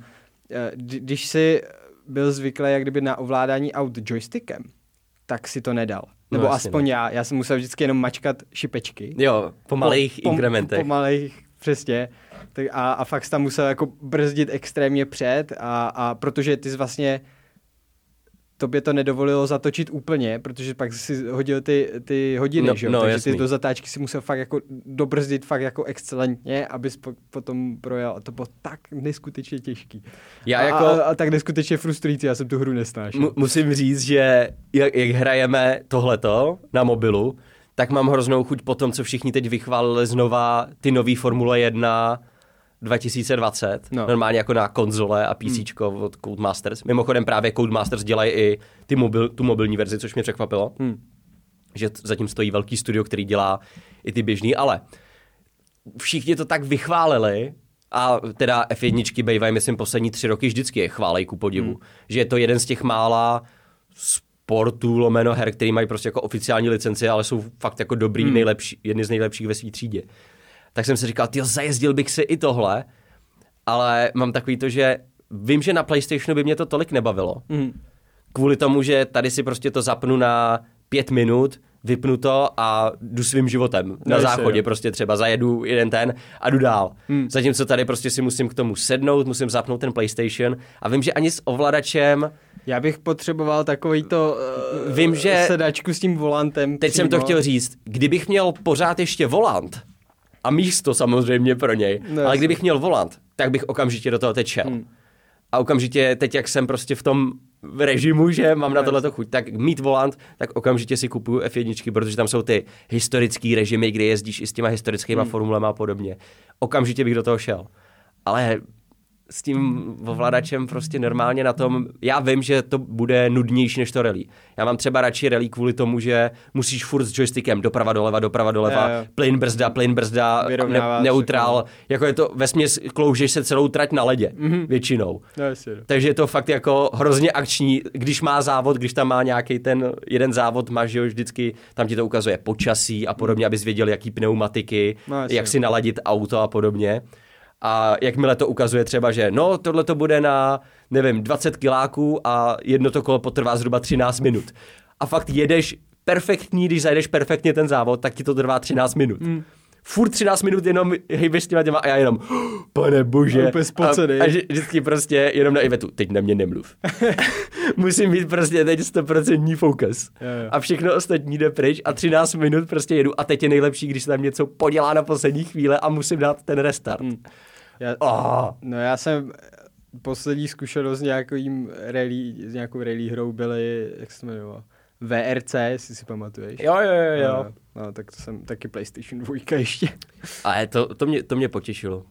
eh, když si byl zvyklý jak kdyby na ovládání aut joystickem, tak si to nedal. No, Nebo jasně, aspoň no. já. Já jsem musel vždycky jenom mačkat šipečky. Jo, po malých po, inkrementech. Po, po malých, přesně. Tak a, a fakt tam musel jako brzdit extrémně před a, a protože ty jsi vlastně tobě to nedovolilo zatočit úplně, protože pak si hodil ty, ty hodiny, no, že jo? No, Takže jasný. ty do zatáčky si musel fakt jako dobrzdit fakt jako excelentně, abys po, potom projel. A to bylo tak neskutečně těžký. Já jako... a, a, a tak neskutečně frustrující, já jsem tu hru nesnášel. M- musím říct, že jak, jak hrajeme tohleto na mobilu, tak mám hroznou chuť po tom, co všichni teď vychválili znova ty nový Formule 1, 2020, no. normálně jako na konzole a PC hmm. od Codemasters. Mimochodem právě Codemasters dělají i ty mobil, tu mobilní verzi, což mě překvapilo. Hmm. Že zatím stojí velký studio, který dělá i ty běžný, ale všichni to tak vychválili, a teda F1 bývají, myslím, poslední tři roky vždycky je chválej ku podivu. Hmm. Že je to jeden z těch mála sportů, lomeno her, který mají prostě jako oficiální licenci, ale jsou fakt jako dobrý, hmm. nejlepší, jedny z nejlepších ve své třídě tak jsem si říkal, ty zajezdil bych si i tohle, ale mám takový to, že vím, že na PlayStationu by mě to tolik nebavilo. Mm. Kvůli tomu, že tady si prostě to zapnu na pět minut, vypnu to a jdu svým životem. Na No, jasně, záchodě jo. prostě třeba zajedu jeden ten a jdu dál. Hmm. Zatímco tady prostě si musím k tomu sednout, musím zapnout ten PlayStation a vím, že ani s ovladačem, Já bych potřeboval takový to uh, Vím, že- sedačku s tím volantem. teď jsem to přímo. chtěl říct, kdybych měl pořád ještě volant, a místo samozřejmě pro něj, No, ale kdybych měl volant, tak bych okamžitě do toho teď šel. Hmm. A okamžitě teď, jak jsem prostě v tom režimu, že mám na No, tohle chuť, tak mít volant, tak okamžitě si kupuju F1, protože tam jsou ty historické režimy, kde jezdíš i s těma historickýma Hmm. formulema a podobně. Okamžitě bych do toho šel. Ale s tím ovladačem prostě normálně na tom, já vím, že to bude nudnější než to rally. Já mám třeba radši rally kvůli tomu, že musíš furt s joystickem doprava doleva, doprava doleva, jo. plyn brzda, plyn brzda, ne, neutrál, jako je to vesměs kloužeš se celou trať na ledě, Mhm. většinou. No, jasně, no. Takže je to fakt jako hrozně akční, když má závod, když tam má nějaký ten jeden závod, máš jo, vždycky, tam ti to ukazuje počasí a podobně, abys věděl, jaký pneumatiky, No, jak si naladit auto a podobně. A jakmile to ukazuje třeba, že no, tohle to bude na, nevím, 20 kiláků a jedno to kolo potrvá zhruba 13 minut. A fakt jedeš perfektní, když zajedeš perfektně ten závod, tak ti to trvá 13 minut. Hmm. Furt 13 minut jenom hejbeš s těma těma a já jenom, [gasps] pane bože. A. A, a vždycky prostě jenom na Ivetu, teď na mě nemluv. [laughs] Musím mít prostě teď 100% fokus. Jo, jo. A všechno ostatní jde pryč a 13 minut prostě jedu a teď je nejlepší, když se tam něco podělá na poslední chvíle a musím dát ten restart. Hmm. Já, Oh. No já jsem poslední zkušenost s nějakým rally, s nějakou rally hrou byly, jak se to jmenovalo, VRC, jestli si pamatuješ. Jo, jo, jo, jo. No, no, tak to jsem taky PlayStation 2 ještě. [laughs] Ale to, to, mě, to mě potěšilo.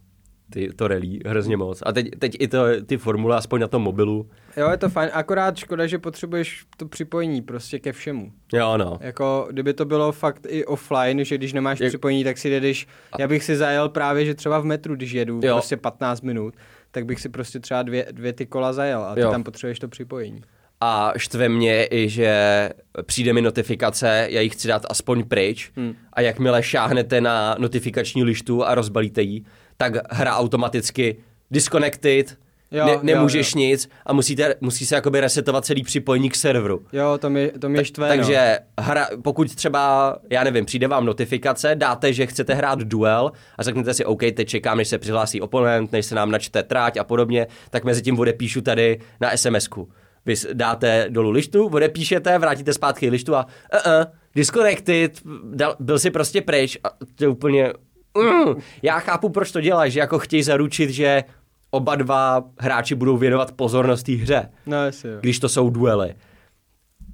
Ty, to rally hrozně moc. A teď, teď i to, ty formule, aspoň na tom mobilu. Jo, je to fajn, akorát škoda, že potřebuješ to připojení prostě ke všemu. Jo, no. Jako, kdyby to bylo fakt i offline, že když nemáš Jak- připojení, tak si jedeš, já bych si zajel právě, že třeba v metru, když jedu Jo. prostě 15 minut, tak bych si prostě třeba dvě, dvě ty kola zajel a ty Jo. tam potřebuješ to připojení. A štve mě i, že přijde mi notifikace, já ji chci dát aspoň pryč Hmm. a jakmile šáhnete na notifikační lištu a rozbalíte ji, tak hra automaticky disconnected, Jo, ne, jo, nemůžeš jo. nic a musíte, musí se jakoby resetovat celý připojení k serveru. Jo, to mi, to mi štve, no. Takže hra, pokud třeba, já nevím, přijde vám notifikace, dáte, že chcete hrát duel a řeknete si, OK, teď čekám, než se přihlásí oponent, než se nám načte tráť a podobně, tak mezi tím odepíšu tady na SMS-ku. Vy dáte dolů lištu, odepíšete, vrátíte zpátky lištu a uh-uh, disconnected, dal, byl si prostě pryč a to je úplně... Mm. Já chápu, proč to dělají, že jako chtějí zaručit, že oba dva hráči budou věnovat pozornost té hře No, jestli jo. když to jsou duely.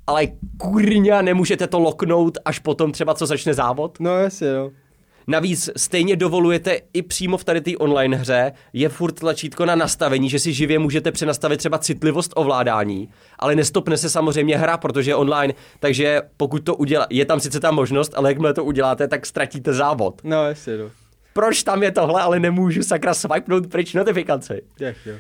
Ale kurňa, nemůžete to loknout až potom třeba, co začne závod? No, jestli jo. Navíc stejně dovolujete i přímo v tady té online hře, je furt tlačítko na nastavení, že si živě můžete přenastavit třeba citlivost ovládání, ale nestopne se samozřejmě hra, protože je online, takže pokud to udělá, je tam sice ta možnost, ale jakmile to uděláte, tak ztratíte závod. No, jestli jo. Proč tam je tohle, ale nemůžu sakra swipenout pryč notifikaci? Tak jo.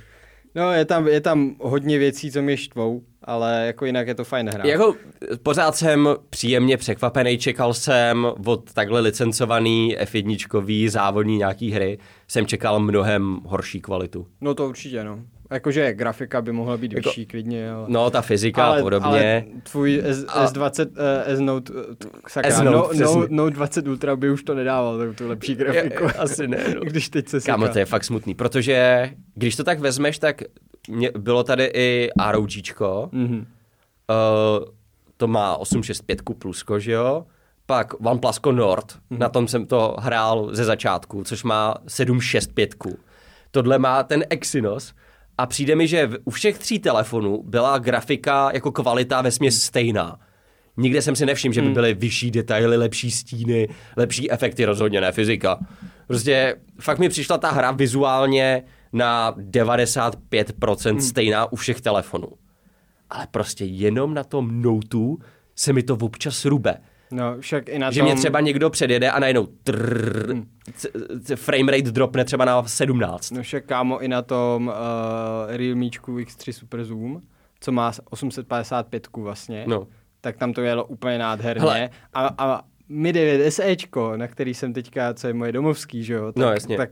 No, je tam, je tam hodně věcí, co mě štvou, ale jako jinak je to fajn hra. Jako pořád jsem příjemně překvapený, čekal jsem od takhle licencovaný F1 závodní nějaký hry, jsem čekal mnohem horší kvalitu. No to určitě, no. Jakože grafika by mohla být Jako- vyšší klidně, ale... No, ta fyzika a podobně. Ale tvůj S, A- S20, uh, S-Note, uh, t- sakra, S-Note, no, no, Note 20 Ultra by už to nedával, tak tu lepší grafiku. Je- asi ne, no. [laughs] Když teď se Kámo, to je fakt smutný, protože když to tak vezmeš, tak mě, bylo tady i ROGčko, Mhm. uh, to má 865 plusko, že jo? Pak OnePlusko Nord, Mhm. na tom jsem to hrál ze začátku, což má 765. Tohle má ten Exynos a přijde mi, že u všech tří telefonů byla grafika jako kvalita ve směs stejná. Nikde jsem si nevšiml, že by byly vyšší detaily, lepší stíny, lepší efekty, rozhodně ne fyzika. Prostě fakt mi přišla ta hra vizuálně na 95% stejná u všech telefonů. Ale prostě jenom na tom Noteu se mi to občas rube. No, však i na Že tom... mě třeba někdo předjede a najednou trrr, c- c- frame rate dropne třeba na 17. No však kámo i na tom uh, Realmečku X3 Super Zoom, co má 855 vlastně, No. tak tam to jelo úplně nádherně. Hele. A, a Mi 9 SEčko, na který jsem teďka, co je moje domovský, že jo, tak, No, jasně. tak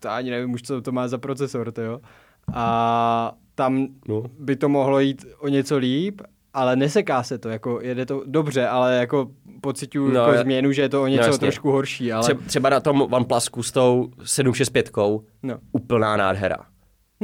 to ani nevím už, co to má za procesor, to jo. A tam No. by to mohlo jít o něco líp, ale neseká se to, jako jede to dobře, ale jako pocituju No, no, jako změnu, že je to o něco jasně. trošku horší, ale Tře- třeba na tom OnePlusku s tou 765 no, úplná nádhera.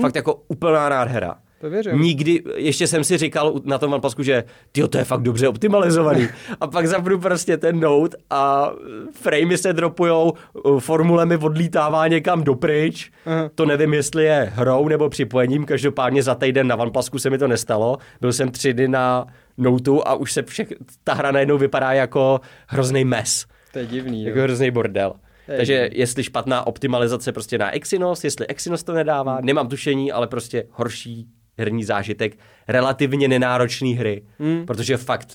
Fakt jako úplná nádhera. To věřím. Nikdy, ještě jsem si říkal na tom OnePlusku, že tyjo, to je fakt dobře optimalizovaný. [laughs] A pak zapnu prostě ten Note a framey se dropujou, formule mi odlítává někam dopryč. Aha. To nevím, jestli je hrou nebo připojením, každopádně za týden na OnePlusku se mi to nestalo. Byl jsem tři dny na Noteu a už se všech, ta hra najednou vypadá jako hrozný mes. To je divný. Jako no. hrozný bordel. Je Takže jestli špatná optimalizace prostě na Exynos, jestli Exynos to nedává, Hmm. nemám tušení, ale prostě horší herní zážitek, relativně nenáročný hry, Hmm. protože fakt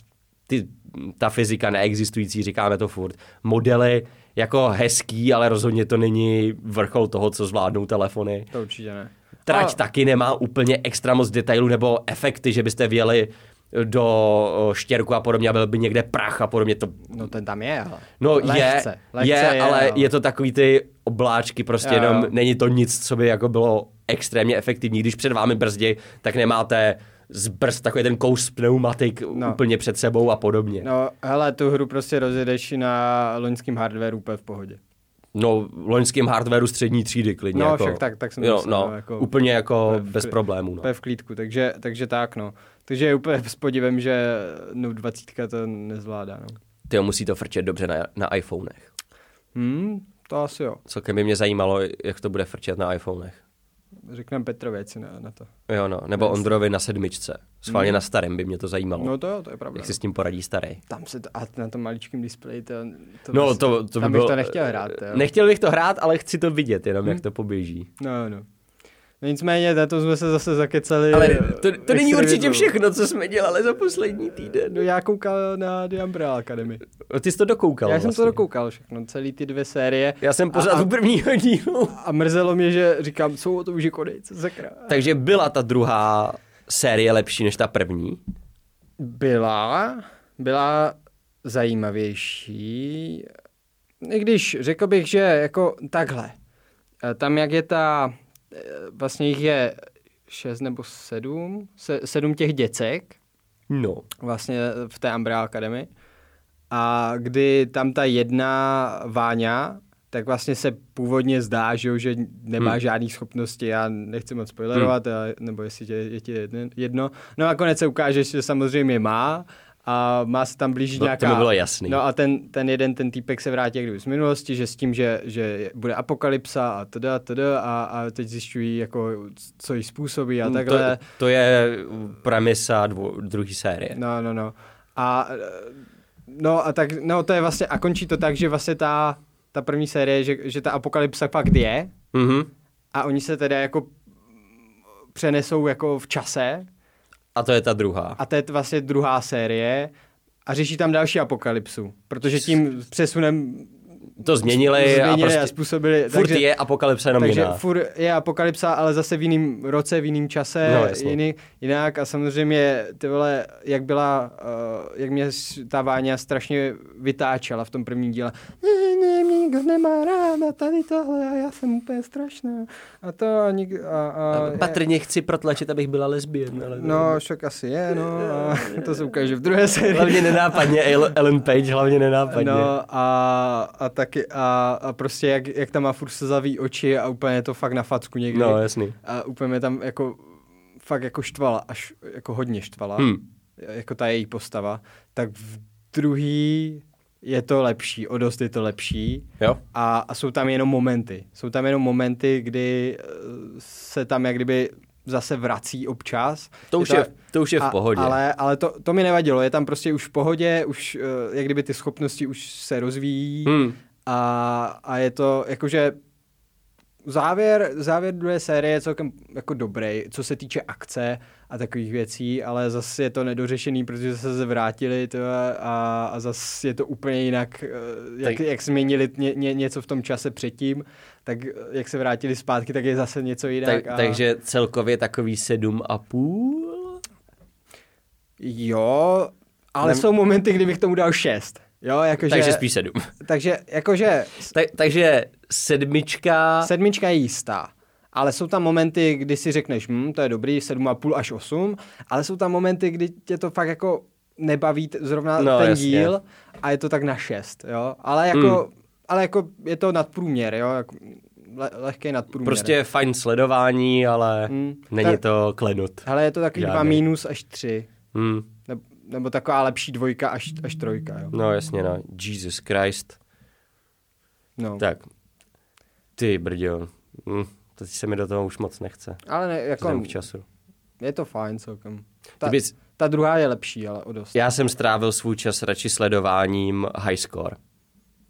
ty, ta fyzika neexistující, říkáme to furt, modely jako hezký, ale rozhodně to není vrchol toho, co zvládnou telefony. To určitě ne. Trať A- taky nemá úplně extra moc detailů nebo efekty, že byste vjeli do štěrku a podobně a byl by někde prach a podobně. To No ten tam je, ale. No lehce, je, lehce je, ale ale... je to takový ty obláčky, prostě Jo, jenom není to nic, co by jako bylo extrémně efektivní. Když před vámi brzdí, tak nemáte z brzd takový ten kous pneumatik no. No. úplně před sebou a podobně. No, No, hele, tu hru prostě rozjedeš na loňském hardwareu úplně v pohodě. no loňským hardwareu střední třídy klidně. No, jako, však tak- tak jsem jo, myslel, no, no, jako- úplně jako v bez problémů. No. V klídku, takže, takže tak, no. Takže je úplně s podivem, že Note 20 to nezvládá, no. Ty musí to frčet dobře na, na iPhonech. Hmm, to asi jo. Celkem by mě zajímalo, jak to bude frčet na iPhonech. Řekneme Petrovi, ať si na, na to. Jo, no, nebo Ondrovi na sedmičce. Schválně na starém by mě to zajímalo. Hmm. No to jo, to je pravda. jak si s tím poradí starý. Tam se to, a na tom maličkém displeji, to, to No, bys- to, to by tam bylo... bych to nechtěl hrát. Jo. Nechtěl bych to hrát, ale chci to vidět, jenom Hmm. jak to poběží. No, no. No nicméně, na to jsme se zase zakecali. Ale to, to není určitě všechno, co jsme dělali za poslední týden. No já koukal na The Umbrella Academy. Ty jsi to dokoukal já jsem vlastně. to dokoukal všechno, celý ty dvě série. Já jsem pořád A- u prvního dílu. A mrzelo mě, že říkám, jsou to už je konec, sakra. Takže byla ta druhá série lepší než ta první? Byla, byla zajímavější, i když řekl bych, že jako takhle, Eh, tam jak je ta, vlastně jich je šest nebo sedm, se, sedm těch děcek, No. vlastně v té Umbrella Academy. A kdy tam ta jedna Váňa, tak vlastně se původně zdá, že, že nemá Hmm. žádný schopnosti, já nechci moc spoilerovat, hmm. nebo jestli tě, je ti jedno-. No a nakonec se ukáže, že samozřejmě má a má se tam blížit No, to nějaká... mi bylo jasný. No a ten, ten jeden, ten týpek se vrátí jak kdyby z minulosti, že s tím, že, že bude apokalypsa a teda, teda a, a teď zjišťují, jako, co jí způsobí a takhle. Mm, To, to je premisa dvo, druhé série. No, no, no. A no a tak, no to je vlastně, a končí to tak, že vlastně ta, ta první série, že, že ta apokalypsa fakt je Mhm. a oni se teda jako přenesou jako v čase A to je ta druhá. a to je vlastně druhá série a řeší tam další apokalypsu, protože tím přesunem To změnili, změnili a a prostě způsobili. furt je apokalypsa jenom takže jiná. furt je apokalypsa, ale zase v jiném roce, v jiném čase, No, jasně. jiný, jinak a samozřejmě ty vole, jak byla, uh, jak mě ta Váňa strašně vytáčela v tom prvním díle. Ne, ne, mě nikdo nemá rád a tady tohle a já jsem úplně strašná. A to a, nik, a, a Patrně chci protlačit, abych byla lesbien, ale... No, však asi je, no. A to se ukáže v druhé sérii. Hlavně nenápadně, El- Ellen Page, hlavně nenápadně. No a, a taky a, a prostě jak, jak tam má furt slzavý oči a úplně je to fakt na facku někdy. No, jasný. A úplně mě tam jako fakt jako štvala, až jako hodně štvala, Hmm. jako ta její postava, tak v druhý je to lepší, o dost je to lepší Jo? a, a jsou tam jenom momenty. Jsou tam jenom momenty, kdy eh, se tam jak kdyby zase vrací občas. To už je, to už je v a- pohodě. Ale, ale to, to mi nevadilo, je tam prostě už v pohodě, už eh, jak kdyby ty schopnosti už se rozvíjí Hmm. A, a je to jakože závěr, závěr druhé série je celkem jako dobrý, co se týče akce a takových věcí, ale zase je to nedořešený, protože se vrátili to a, a zase je to úplně jinak, eh, jak, jak změnili ně, ně, něco v tom čase předtím, tak eh, jak se vrátili zpátky, tak je zase něco jinak. Tak, a... Takže celkově takový sedm a půl? Jo, ale Nem- jsou momenty, kdy bych tomu dal šest. Jo, jakože... Takže spíš sedm. Takže, jakože... Ta, takže sedmička... Sedmička je jistá. Ale jsou tam momenty, kdy si řekneš, hm, to je dobrý, 7,5 až 8, ale jsou tam momenty, kdy tě to fakt jako nebaví zrovna No, ten jasně. díl a je to tak na 6, jo. Ale jako, Hmm. ale jako je to nadprůměr, jo. Jako le- lehký nadprůměr. Prostě fajn sledování, ale Hmm. není Tak- to klenut. Hele, je to takový dva minus až tři. Hmm. Nebo, taková lepší dvojka až, až trojka, jo. No jasně, no. Jesus Christ. No. Tak. Ty brďo. Hm. Teď se mi do toho už moc nechce. Ale ne, jako, k času. je to fajn celkem. Ta, bys, ta druhá je lepší, ale o dost. já jsem strávil svůj čas radši sledováním High Score,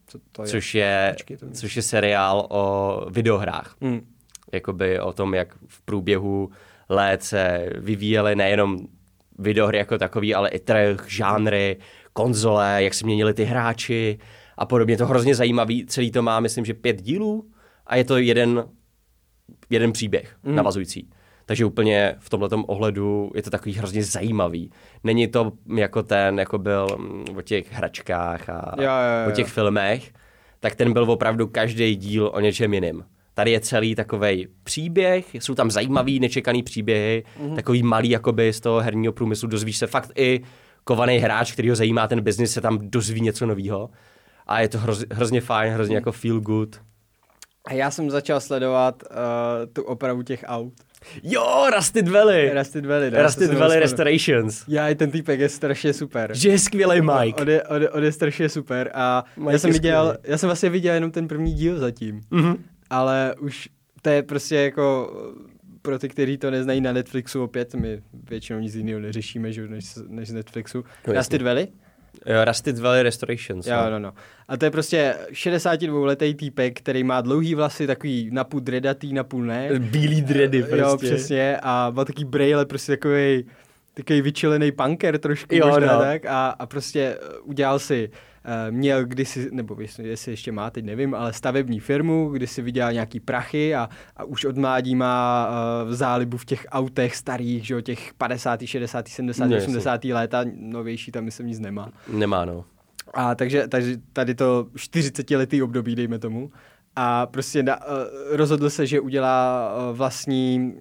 Co to je? což je, Počkej, to mě- což je seriál o videohrách. Hmm. Jakoby o tom, jak v průběhu let se vyvíjely nejenom videohry jako takový, ale i trh, žánry, konzole, jak se měnili ty hráči a podobně. To hrozně zajímavý. Celý to má, myslím, že pět dílů a je to jeden, jeden příběh mm. navazující. Takže úplně v tomto ohledu je to takový hrozně zajímavý. Není to jako ten, jako byl mm, o těch hračkách a Jo, jo, jo. o těch filmech, tak ten byl opravdu každý díl o něčem jiným. Tady je celý takový příběh, jsou tam zajímavý, nečekaný příběhy, Mhm. mm-hmm. takový malý jakoby z toho herního průmyslu, dozvíš se fakt i kovaný hráč, který ho zajímá ten biznis, se tam dozví něco nového. A je to hroz, hrozně fajn, hrozně Mhm. jako feel good. A já jsem začal sledovat uh, tu opravu těch aut. Jo, Rusted Valley! Rusted Valley, no, Rusted Valley. Restorations. Já, i ten týpek je strašně super. Že je skvělý Mike. On je, on, on je strašně super a Mike já jsem viděl, skvělý. já jsem vlastně viděl jenom ten první díl zatím, Mhm. Ale už to je prostě jako pro ty, kteří to neznají na Netflixu opět, my většinou nic jiného neřešíme, že, než, než z Netflixu. No. Rusted Valley? Jo, Rusted Valley Restorations. Jo, no, no. A to je prostě 62-letý týpek, který má dlouhý vlasy, takový napůl dredatý, napůl ne. Bílý dready prostě. Jo, přesně. A má taký brejle, prostě takový takový vyčilený punker trošku Jo, možná no. tak a, a prostě eh, udělal si, uh, měl kdysi, nebo jestli, jestli ještě má, teď nevím, ale stavební firmu, kdy si vydělal nějaký prachy a, a už od mládí má uh, zálibu v těch autech starých, že jo, těch 50., 60., 70., No, 80. léta, novější tam myslím nic nemá. Nemá, no. A takže, takže tady to 40 letý období, dejme tomu. A prostě na, uh, rozhodl se, že udělá uh, vlastní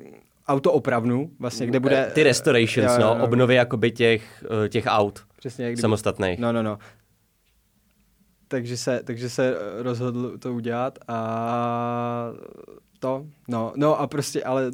autoopravnu, vlastně, kde bude... Ty restorations, Jo, jo, no, jo. obnovy jakoby těch, eh, těch aut Přesně, jak kdyby... samostatných. No, no, no. Takže se, takže se eh, rozhodl to udělat a to, no, no a prostě, ale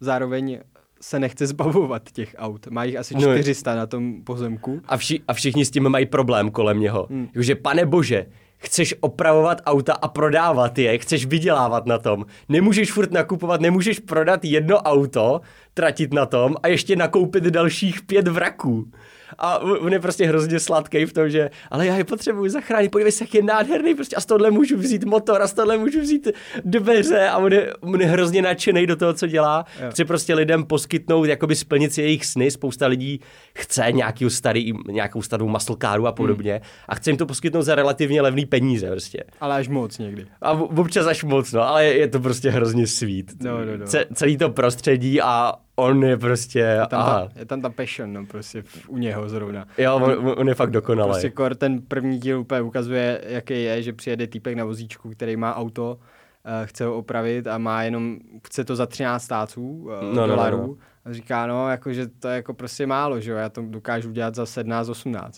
zároveň se nechce zbavovat těch aut. Má jich asi No. 400 na tom pozemku. A, vši, a všichni s tím mají problém kolem něho. Hmm. Hmm. Jakože, pane bože, chceš opravovat auta a prodávat je, chceš vydělávat na tom. Nemůžeš furt nakupovat, nemůžeš prodat jedno auto, tratit na tom a ještě nakoupit dalších pět vraků. A on je prostě hrozně sladký v tom, že ale já je potřebuji zachránit, podívej se, jak je nádherný, prostě a z tohle můžu vzít motor a z tohle můžu vzít dveře a on je, on je hrozně nadšený do toho, co dělá. Jo. Chce prostě lidem poskytnout, jakoby splnit si jejich sny, spousta lidí chce nějaký starý, nějakou starou muscle caru a podobně a chce jim to poskytnout za relativně levný peníze prostě. Ale až moc někdy. A občas až moc, no, ale je to prostě hrozně sweet. No, no, no. Ce- celý to prostředí a on je prostě, Je tam, aha. ta, je tam ta passion, no, prostě v, u něho zrovna. Jo, on, on je fakt dokonalý. Prostě kor ten první díl úplně ukazuje, jaký je, že přijede týpek na vozíčku, který má auto, uh, chce ho opravit a má jenom, chce to za 13 stáců uh, No, dolarů. no, no. A říká, no, jako, že to je jako prostě málo, že jo, já to dokážu dělat za 17-18.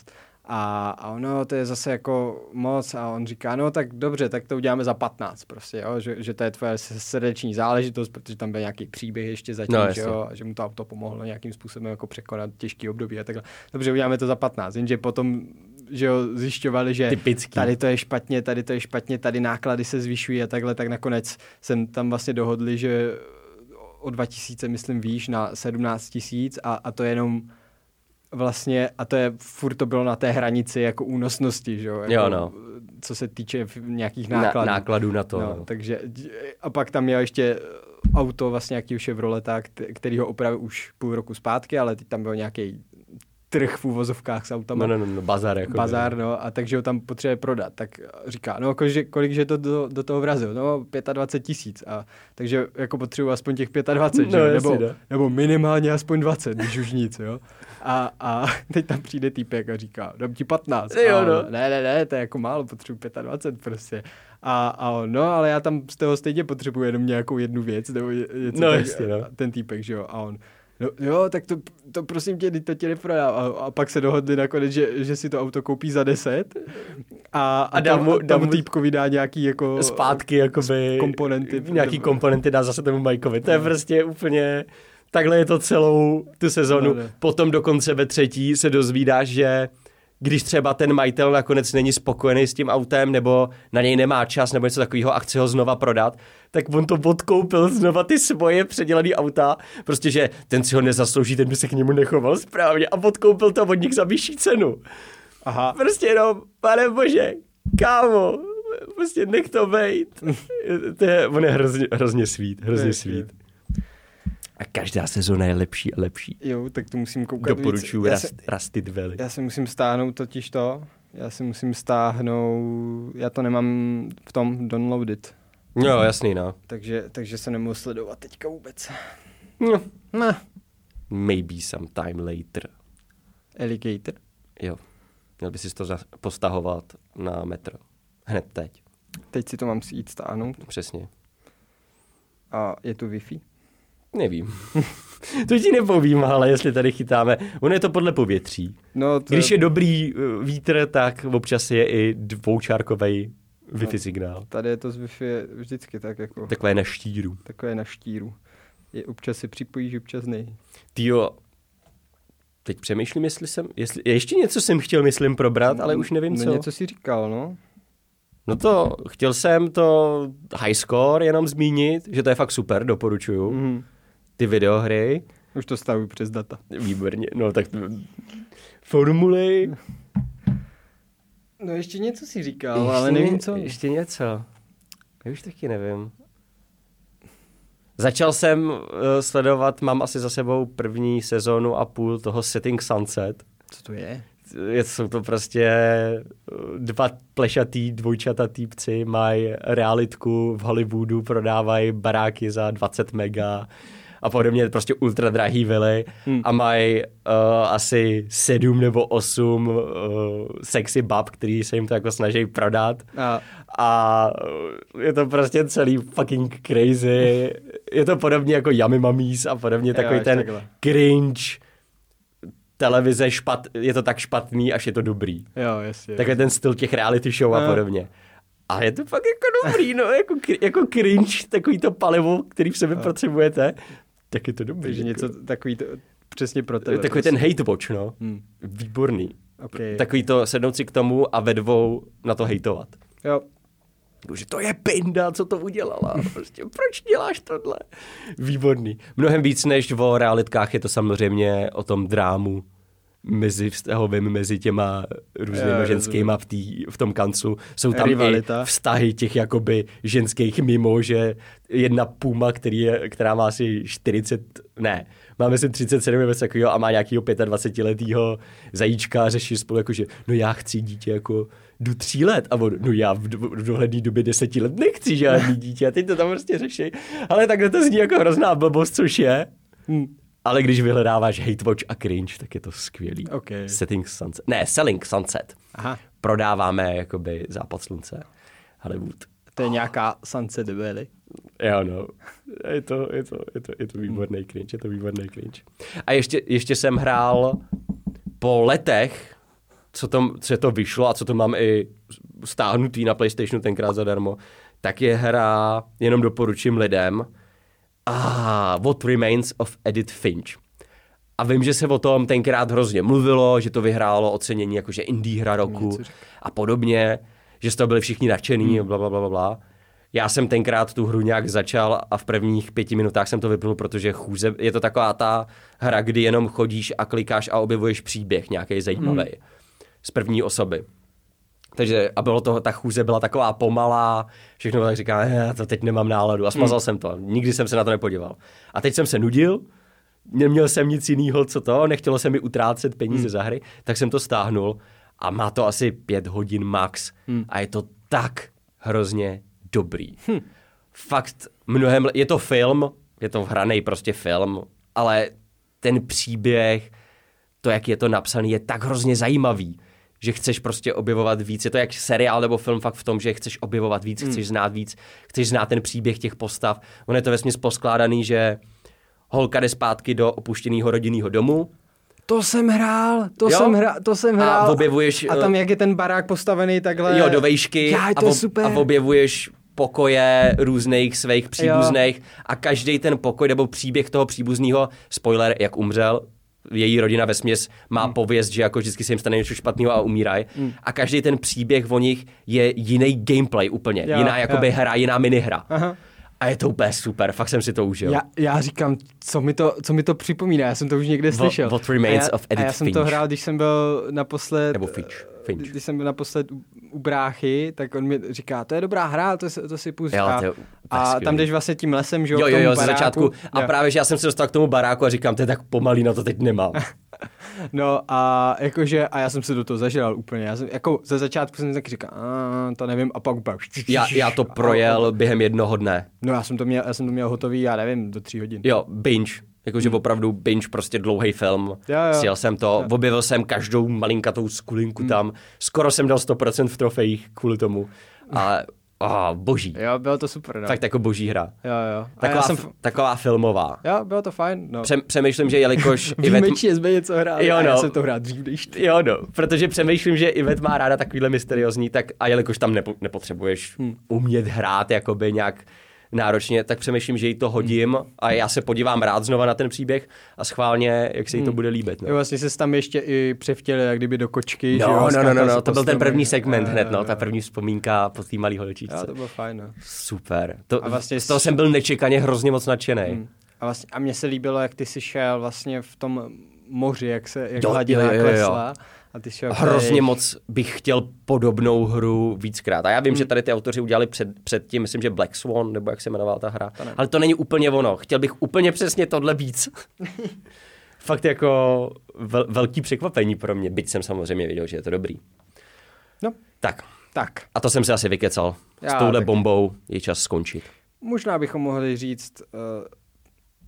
A, a ono, to je zase jako moc a on říká, no tak dobře, tak to uděláme za 15 prostě, jo? Že, že to je tvoje srdeční záležitost, protože tam byl nějaký příběh ještě zatím, No, že, jo? a že mu to auto pomohlo nějakým způsobem jako překonat těžký období a takhle. Dobře, uděláme to za 15, jenže potom že jo, zjišťovali, že Typický. tady to je špatně, tady to je špatně, tady náklady se zvyšují a takhle, tak nakonec jsem tam vlastně dohodli, že o 2000, myslím, výš na 17 tisíc a, a to je jenom vlastně, a to je, furt to bylo na té hranici jako únosnosti, že jo, jako, Jo, no. co se týče nějakých Na, nákladů. nákladů na to. No, No, takže a pak tam měl ještě auto vlastně nějaký Chevroleta, kt- který ho opravil už půl roku zpátky, ale teď tam byl nějaký trh v úvozovkách s autama. No, no, no, no bazar. Jako bazár, no, a takže ho tam potřebuje prodat. Tak říká, no, kolik, kolik že to do, do toho vrazil? No, 25 tisíc. A takže jako potřebuji aspoň těch 25, No, že? nebo, no. nebo minimálně aspoň 20, když už nic, jo. A, a [laughs] teď tam přijde týpek a říká, dám ti 15. Jo, a no. Ne, ne, ne, to je jako málo, potřebuji 25 prostě. A, a on, no, ale já tam z toho stejně potřebuji jenom nějakou jednu věc, nebo něco No, tak, jasně, no. ten týpek, že jo, a on, No, jo, tak to, to prosím tě, teď to ti neprodám. A, a pak se dohodli nakonec, že, že si to auto koupí za 10 a, a, A dá tam, mu- tam dá mu- týpkovi dá nějaký jako... Zpátky, jakoby... komponenty. Nějaký komponenty dá zase tomu Majkovi. To je prostě úplně... Takhle je to celou tu sezonu. No, ne. Potom dokonce ve třetí se dozvídáš, že když třeba ten majitel nakonec není spokojený s tím autem, nebo na něj nemá čas, nebo něco takového a chce ho znova prodat, tak on to odkoupil znova ty svoje předělané auta, prostě, že ten si ho nezaslouží, ten by se k němu nechoval správně a odkoupil to od nich za vyšší cenu. Aha. Prostě jenom, pane bože, kámo, prostě nech to bejt. [laughs] to je, on je hrozně, hrozně svít, hrozně svít. A každá sezóna je lepší a lepší. Jo, tak to musím koukat Doporučuji víc. Já, Rust, se, Rusted Valley. já si musím stáhnout totiž to. Já si musím stáhnout, já to nemám v tom downloaded, No, jasný, no. takže, takže se nemůžu sledovat teďka vůbec. no. Ne. Maybe sometime later. Alligator. Jo. Měl by si to postahovat na metro. Hned teď. Teď si to mám si jít stáhnout Přesně. a je tu Wi-Fi. Nevím. [laughs] to ti nepovím, ale jestli tady chytáme. Ono je to podle povětří. No, to, Když je dobrý uh, vítr, tak občas je i dvoučárkový Wi-Fi signál. Tady je to z Wi-Fi vždycky tak jako, Takové na štíru. takové na štíru. Je, občas si připojíš, občas ne. Týjo, teď přemýšlím, jestli jsem, jestli, ještě něco jsem chtěl, myslím, probrat, ale už nevím, no, co. něco si říkal, no. No to, chtěl jsem to high score jenom zmínit, že to je fakt super, doporučuju. Mhm. Ty videohry, Už to stavuju přes data. výborně, no tak formuly. No ještě něco si říkal, ale nevím co. Ještě něco. Já už taky nevím. Začal jsem uh, sledovat, mám asi za sebou první sezónu a půl toho Setting Sunset. Co to je? Je, jsou to prostě uh, dva plešatý, dvojčata týpci, mají realitku v Hollywoodu, prodávají baráky za 20 mega a podobně, prostě ultra drahý vily Hmm. a mají uh, asi sedm nebo osm uh, sexy bab, který se jim to jako snaží prodat A a je to prostě celý fucking crazy. Je to podobně jako Yummy Mummies a podobně Jo, takový až ten takhle. cringe televize špat, je to tak špatný, až je to dobrý. jo, jasně. Takový ten styl těch reality show a No. podobně. A je to fakt jako dobrý, no, jako, jako cringe, takový to palivo, který v sobě potřebujete, tak je to dobrý. Takže jako. něco takový to, přesně pro tebe. Takový ten hate watch, no. Hmm. Výborný. Okay. Takový to sednout si k tomu a ve dvou na to hejtovat. Jo, Že to je pinda, co to udělala. Prostě proč děláš tohle? Výborný. Mnohem víc než o realitkách je to samozřejmě o tom drámu mezi vztahovým, mezi těma různýma Jo, ženskýma v, tý, v tom kanclu. Jsou tam Rivalita. i vztahy těch jakoby ženských mimo, že jedna puma, který je, která má asi 40, ne, má myslím 37 nebo takového a má nějakého 25 letého zajíčka a řeší spolu jako, že no já chci dítě jako do tří let a on, no já v, do, v dohledné době deseti let nechci žádný [laughs] dítě a teď to tam prostě řeší. Ale takhle to zní jako hrozná blbost, což je. Hm. Ale když vyhledáváš hate watch a cringe, tak je to skvělý. OK. Setting Sunset. Ne, Selling Sunset. Aha. Prodáváme jakoby západ slunce. Hollywood. To je nějaká Sunset Valley. Jo, no. Je to, je to, je to, je to výborný cringe, je to výborný cringe. A ještě, ještě jsem hrál po letech, co to, co to vyšlo a co to mám i stáhnutý na PlayStationu tenkrát zadarmo, tak je hra, jenom doporučím lidem, ah, What Remains of Edith Finch. A vím, že se o tom tenkrát hrozně mluvilo, že to vyhrálo ocenění jakože indie hra roku a podobně, že z toho byli všichni nadšení, bla, bla, bla, bla, bla. Já jsem tenkrát tu hru nějak začal a v prvních pěti minutách jsem to vypnul, protože chůze, je to taková ta hra, kdy jenom chodíš a klikáš a objevuješ příběh nějaký zajímavý z první osoby. Takže a bylo to, ta chůze byla taková pomalá, všechno bylo tak říká, já to teď nemám náladu a smazal jsem to. Nikdy jsem se na to nepodíval. A teď jsem se nudil, neměl jsem nic jiného, co to, nechtělo se mi utrácet peníze Hmm. za hry, tak jsem to stáhnul a má to asi pět hodin max Hmm. a je to tak hrozně dobrý. Fakt mnohem, je to film, je to hraný prostě film, ale ten příběh, to, jak je to napsaný, je tak hrozně zajímavý, že chceš prostě objevovat víc. Je to jak seriál nebo film fakt v tom, že chceš objevovat víc, chceš znát víc, chceš znát ten příběh těch postav. On je to vesměs poskládaný, že holka jde zpátky do opuštěného rodinného domu To jsem hrál, to Jo? jsem hrál, to jsem A hrál. objevuješ, A tam eh, jak je ten barák postavený takhle. jo, do vejšky Já, a, to je ob- super. a objevuješ pokoje různých svých příbuzných a každý ten pokoj nebo příběh toho příbuzného, spoiler, jak umřel, její rodina ve směs má Hmm. pověst, že jako vždycky se jim stane něco špatného a umírají. A každý ten příběh o nich je jiný gameplay úplně. Jo, jiná jakoby jo. hra, jiná minihra. Aha. A je to úplně super, fakt jsem si to užil. Já, já říkám, co mi, to, co mi to připomíná, já jsem to už někde What- slyšel. what remains a já, of a já Edith jsem to Finch. hrál, když jsem byl naposled... Nebo Finch. Finch. Když jsem byl naposled u, bráchy, tak on mi říká, to je dobrá hra, to, si- to si pust. Jo, a, to je úplně a skvělý. tam jdeš vlastně tím lesem, že Jo, jo, jo, baráku. začátku. A Jo. právě, že já jsem se dostal k tomu baráku a říkám, to je tak pomalý, na to teď nemám. [laughs] No a jakože, a já jsem se do toho zažral úplně, já jsem, jako ze začátku jsem tak říkal, "A, to nevím, a pak úplně... Já, já to projel během jednoho dne. No já jsem to měl, já jsem to měl hotový, já nevím, do tří hodin. Jo, binge. Jakože opravdu binge, prostě dlouhý film. Hmm. Jo, jo. Sjel jsem to, objevil jsem každou malinkatou skulinku Hmm. tam. Skoro jsem dal 100% v trofejích kvůli tomu. A oh, boží. Jo, bylo to super, no. Fakt jako boží hra. Jo, jo. A Taková, já jsem, f- taková filmová. jo, bylo to fajn, no. Přem, přemýšlím, že jelikož [laughs] Ivet... Výjimečně jsme něco hráli Jo, a já no. jsem to hrál dřív než ty. Jo, no, protože přemýšlím, že Ivet má ráda takovýhle mysteriózní, tak a jelikož tam nepo, nepotřebuješ Hmm. umět hrát jakoby nějak náročně, tak přemýšlím, že jí to hodím a já se podívám rád znova na ten příběh a schválně, jak se jí to bude líbit. No. Jo, vlastně se tam ještě i převtěli, jak kdyby do kočky, že No, jo, no, no, no, no, to byl ten stromech. první segment hned, no, ta první vzpomínka po té malé holčičce. Jo, to bylo fajn, no. Super. To, A vlastně z toho jsem byl nečekaně hrozně moc nadšený. Hmm. A, vlastně, a mně se líbilo, jak ty jsi šel vlastně v tom moři, jak se jak Jo, hladina jo, jo, jo. klesla. A ty šel Hrozně pryč. moc bych chtěl podobnou hru víckrát. A já vím, Hmm. že tady ty autoři udělali před, před tím, myslím, že Black Swan, nebo jak se jmenovala ta hra. Ale to není úplně ono. Chtěl bych úplně přesně tohle víc. [laughs] Fakt jako vel, velký překvapení pro mě, byť jsem samozřejmě věděl, že je to dobrý. No, Tak, tak. a to jsem se asi vykecal. S Já touhle taky. bombou je čas skončit. Možná bychom mohli říct, uh,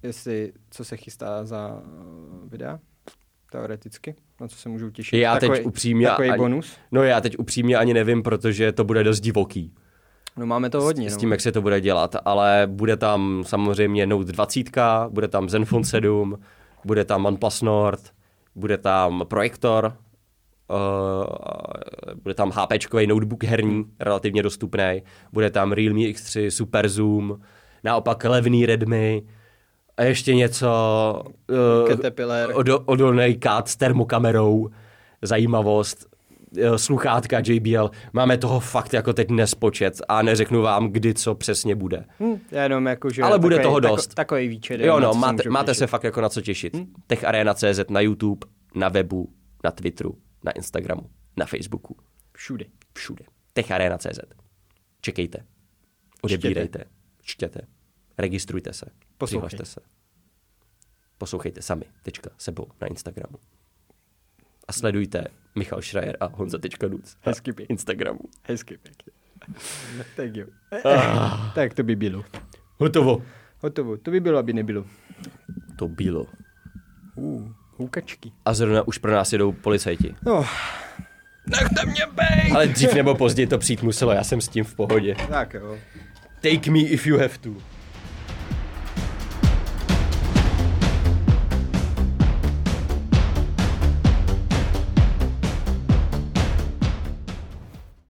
jestli, co se chystá za uh, videa, teoreticky, na co se můžou těšit. Já teď takový, upřímně Takový ani- bonus. No já teď upřímně ani nevím, protože to bude dost divoký. No máme to hodně, s no. tím, jak se to bude dělat, ale bude tam samozřejmě Note 20, bude tam Zenfone 7, bude tam OnePlus Nord, bude tam projektor, uh, bude tam HP notebook herní, relativně dostupný, bude tam Realme X3 Super Zoom, naopak levný Redmi, a ještě něco uh, Caterpillar. odo, odolný kat s termokamerou, zajímavost, eh, sluchátka JBL, máme toho fakt jako teď nespočet a neřeknu vám, kdy co přesně bude. Hm, jenom jako, že Ale bude takový, toho tako- dost. Takový výčet. Jo, no, máte, máte těšit. se fakt jako na co těšit. Hmm? TechArena.cz na YouTube, na webu, na Twitteru, na Instagramu, na Facebooku, Všude. všude. TechArena.cz. Čekejte, odebírejte, čtěte, registrujte se, Poslouchej. přihlašte se. Poslouchejte sami, tečka, sebou na Instagramu. A sledujte Michal Schreier a Honza.nuc na Hezky pěkně. Instagramu. Hezky pěkně. [laughs] tak jo. Ah. tak to by bylo. Hotovo. Hotovo. To by bylo, aby nebylo. To bylo. Uh, houkačky. A zrovna už pro nás jedou policajti. No, Nechte mě bejt! Ale dřív nebo později to přijít muselo, já jsem s tím v pohodě. tak jo. Take me if you have to.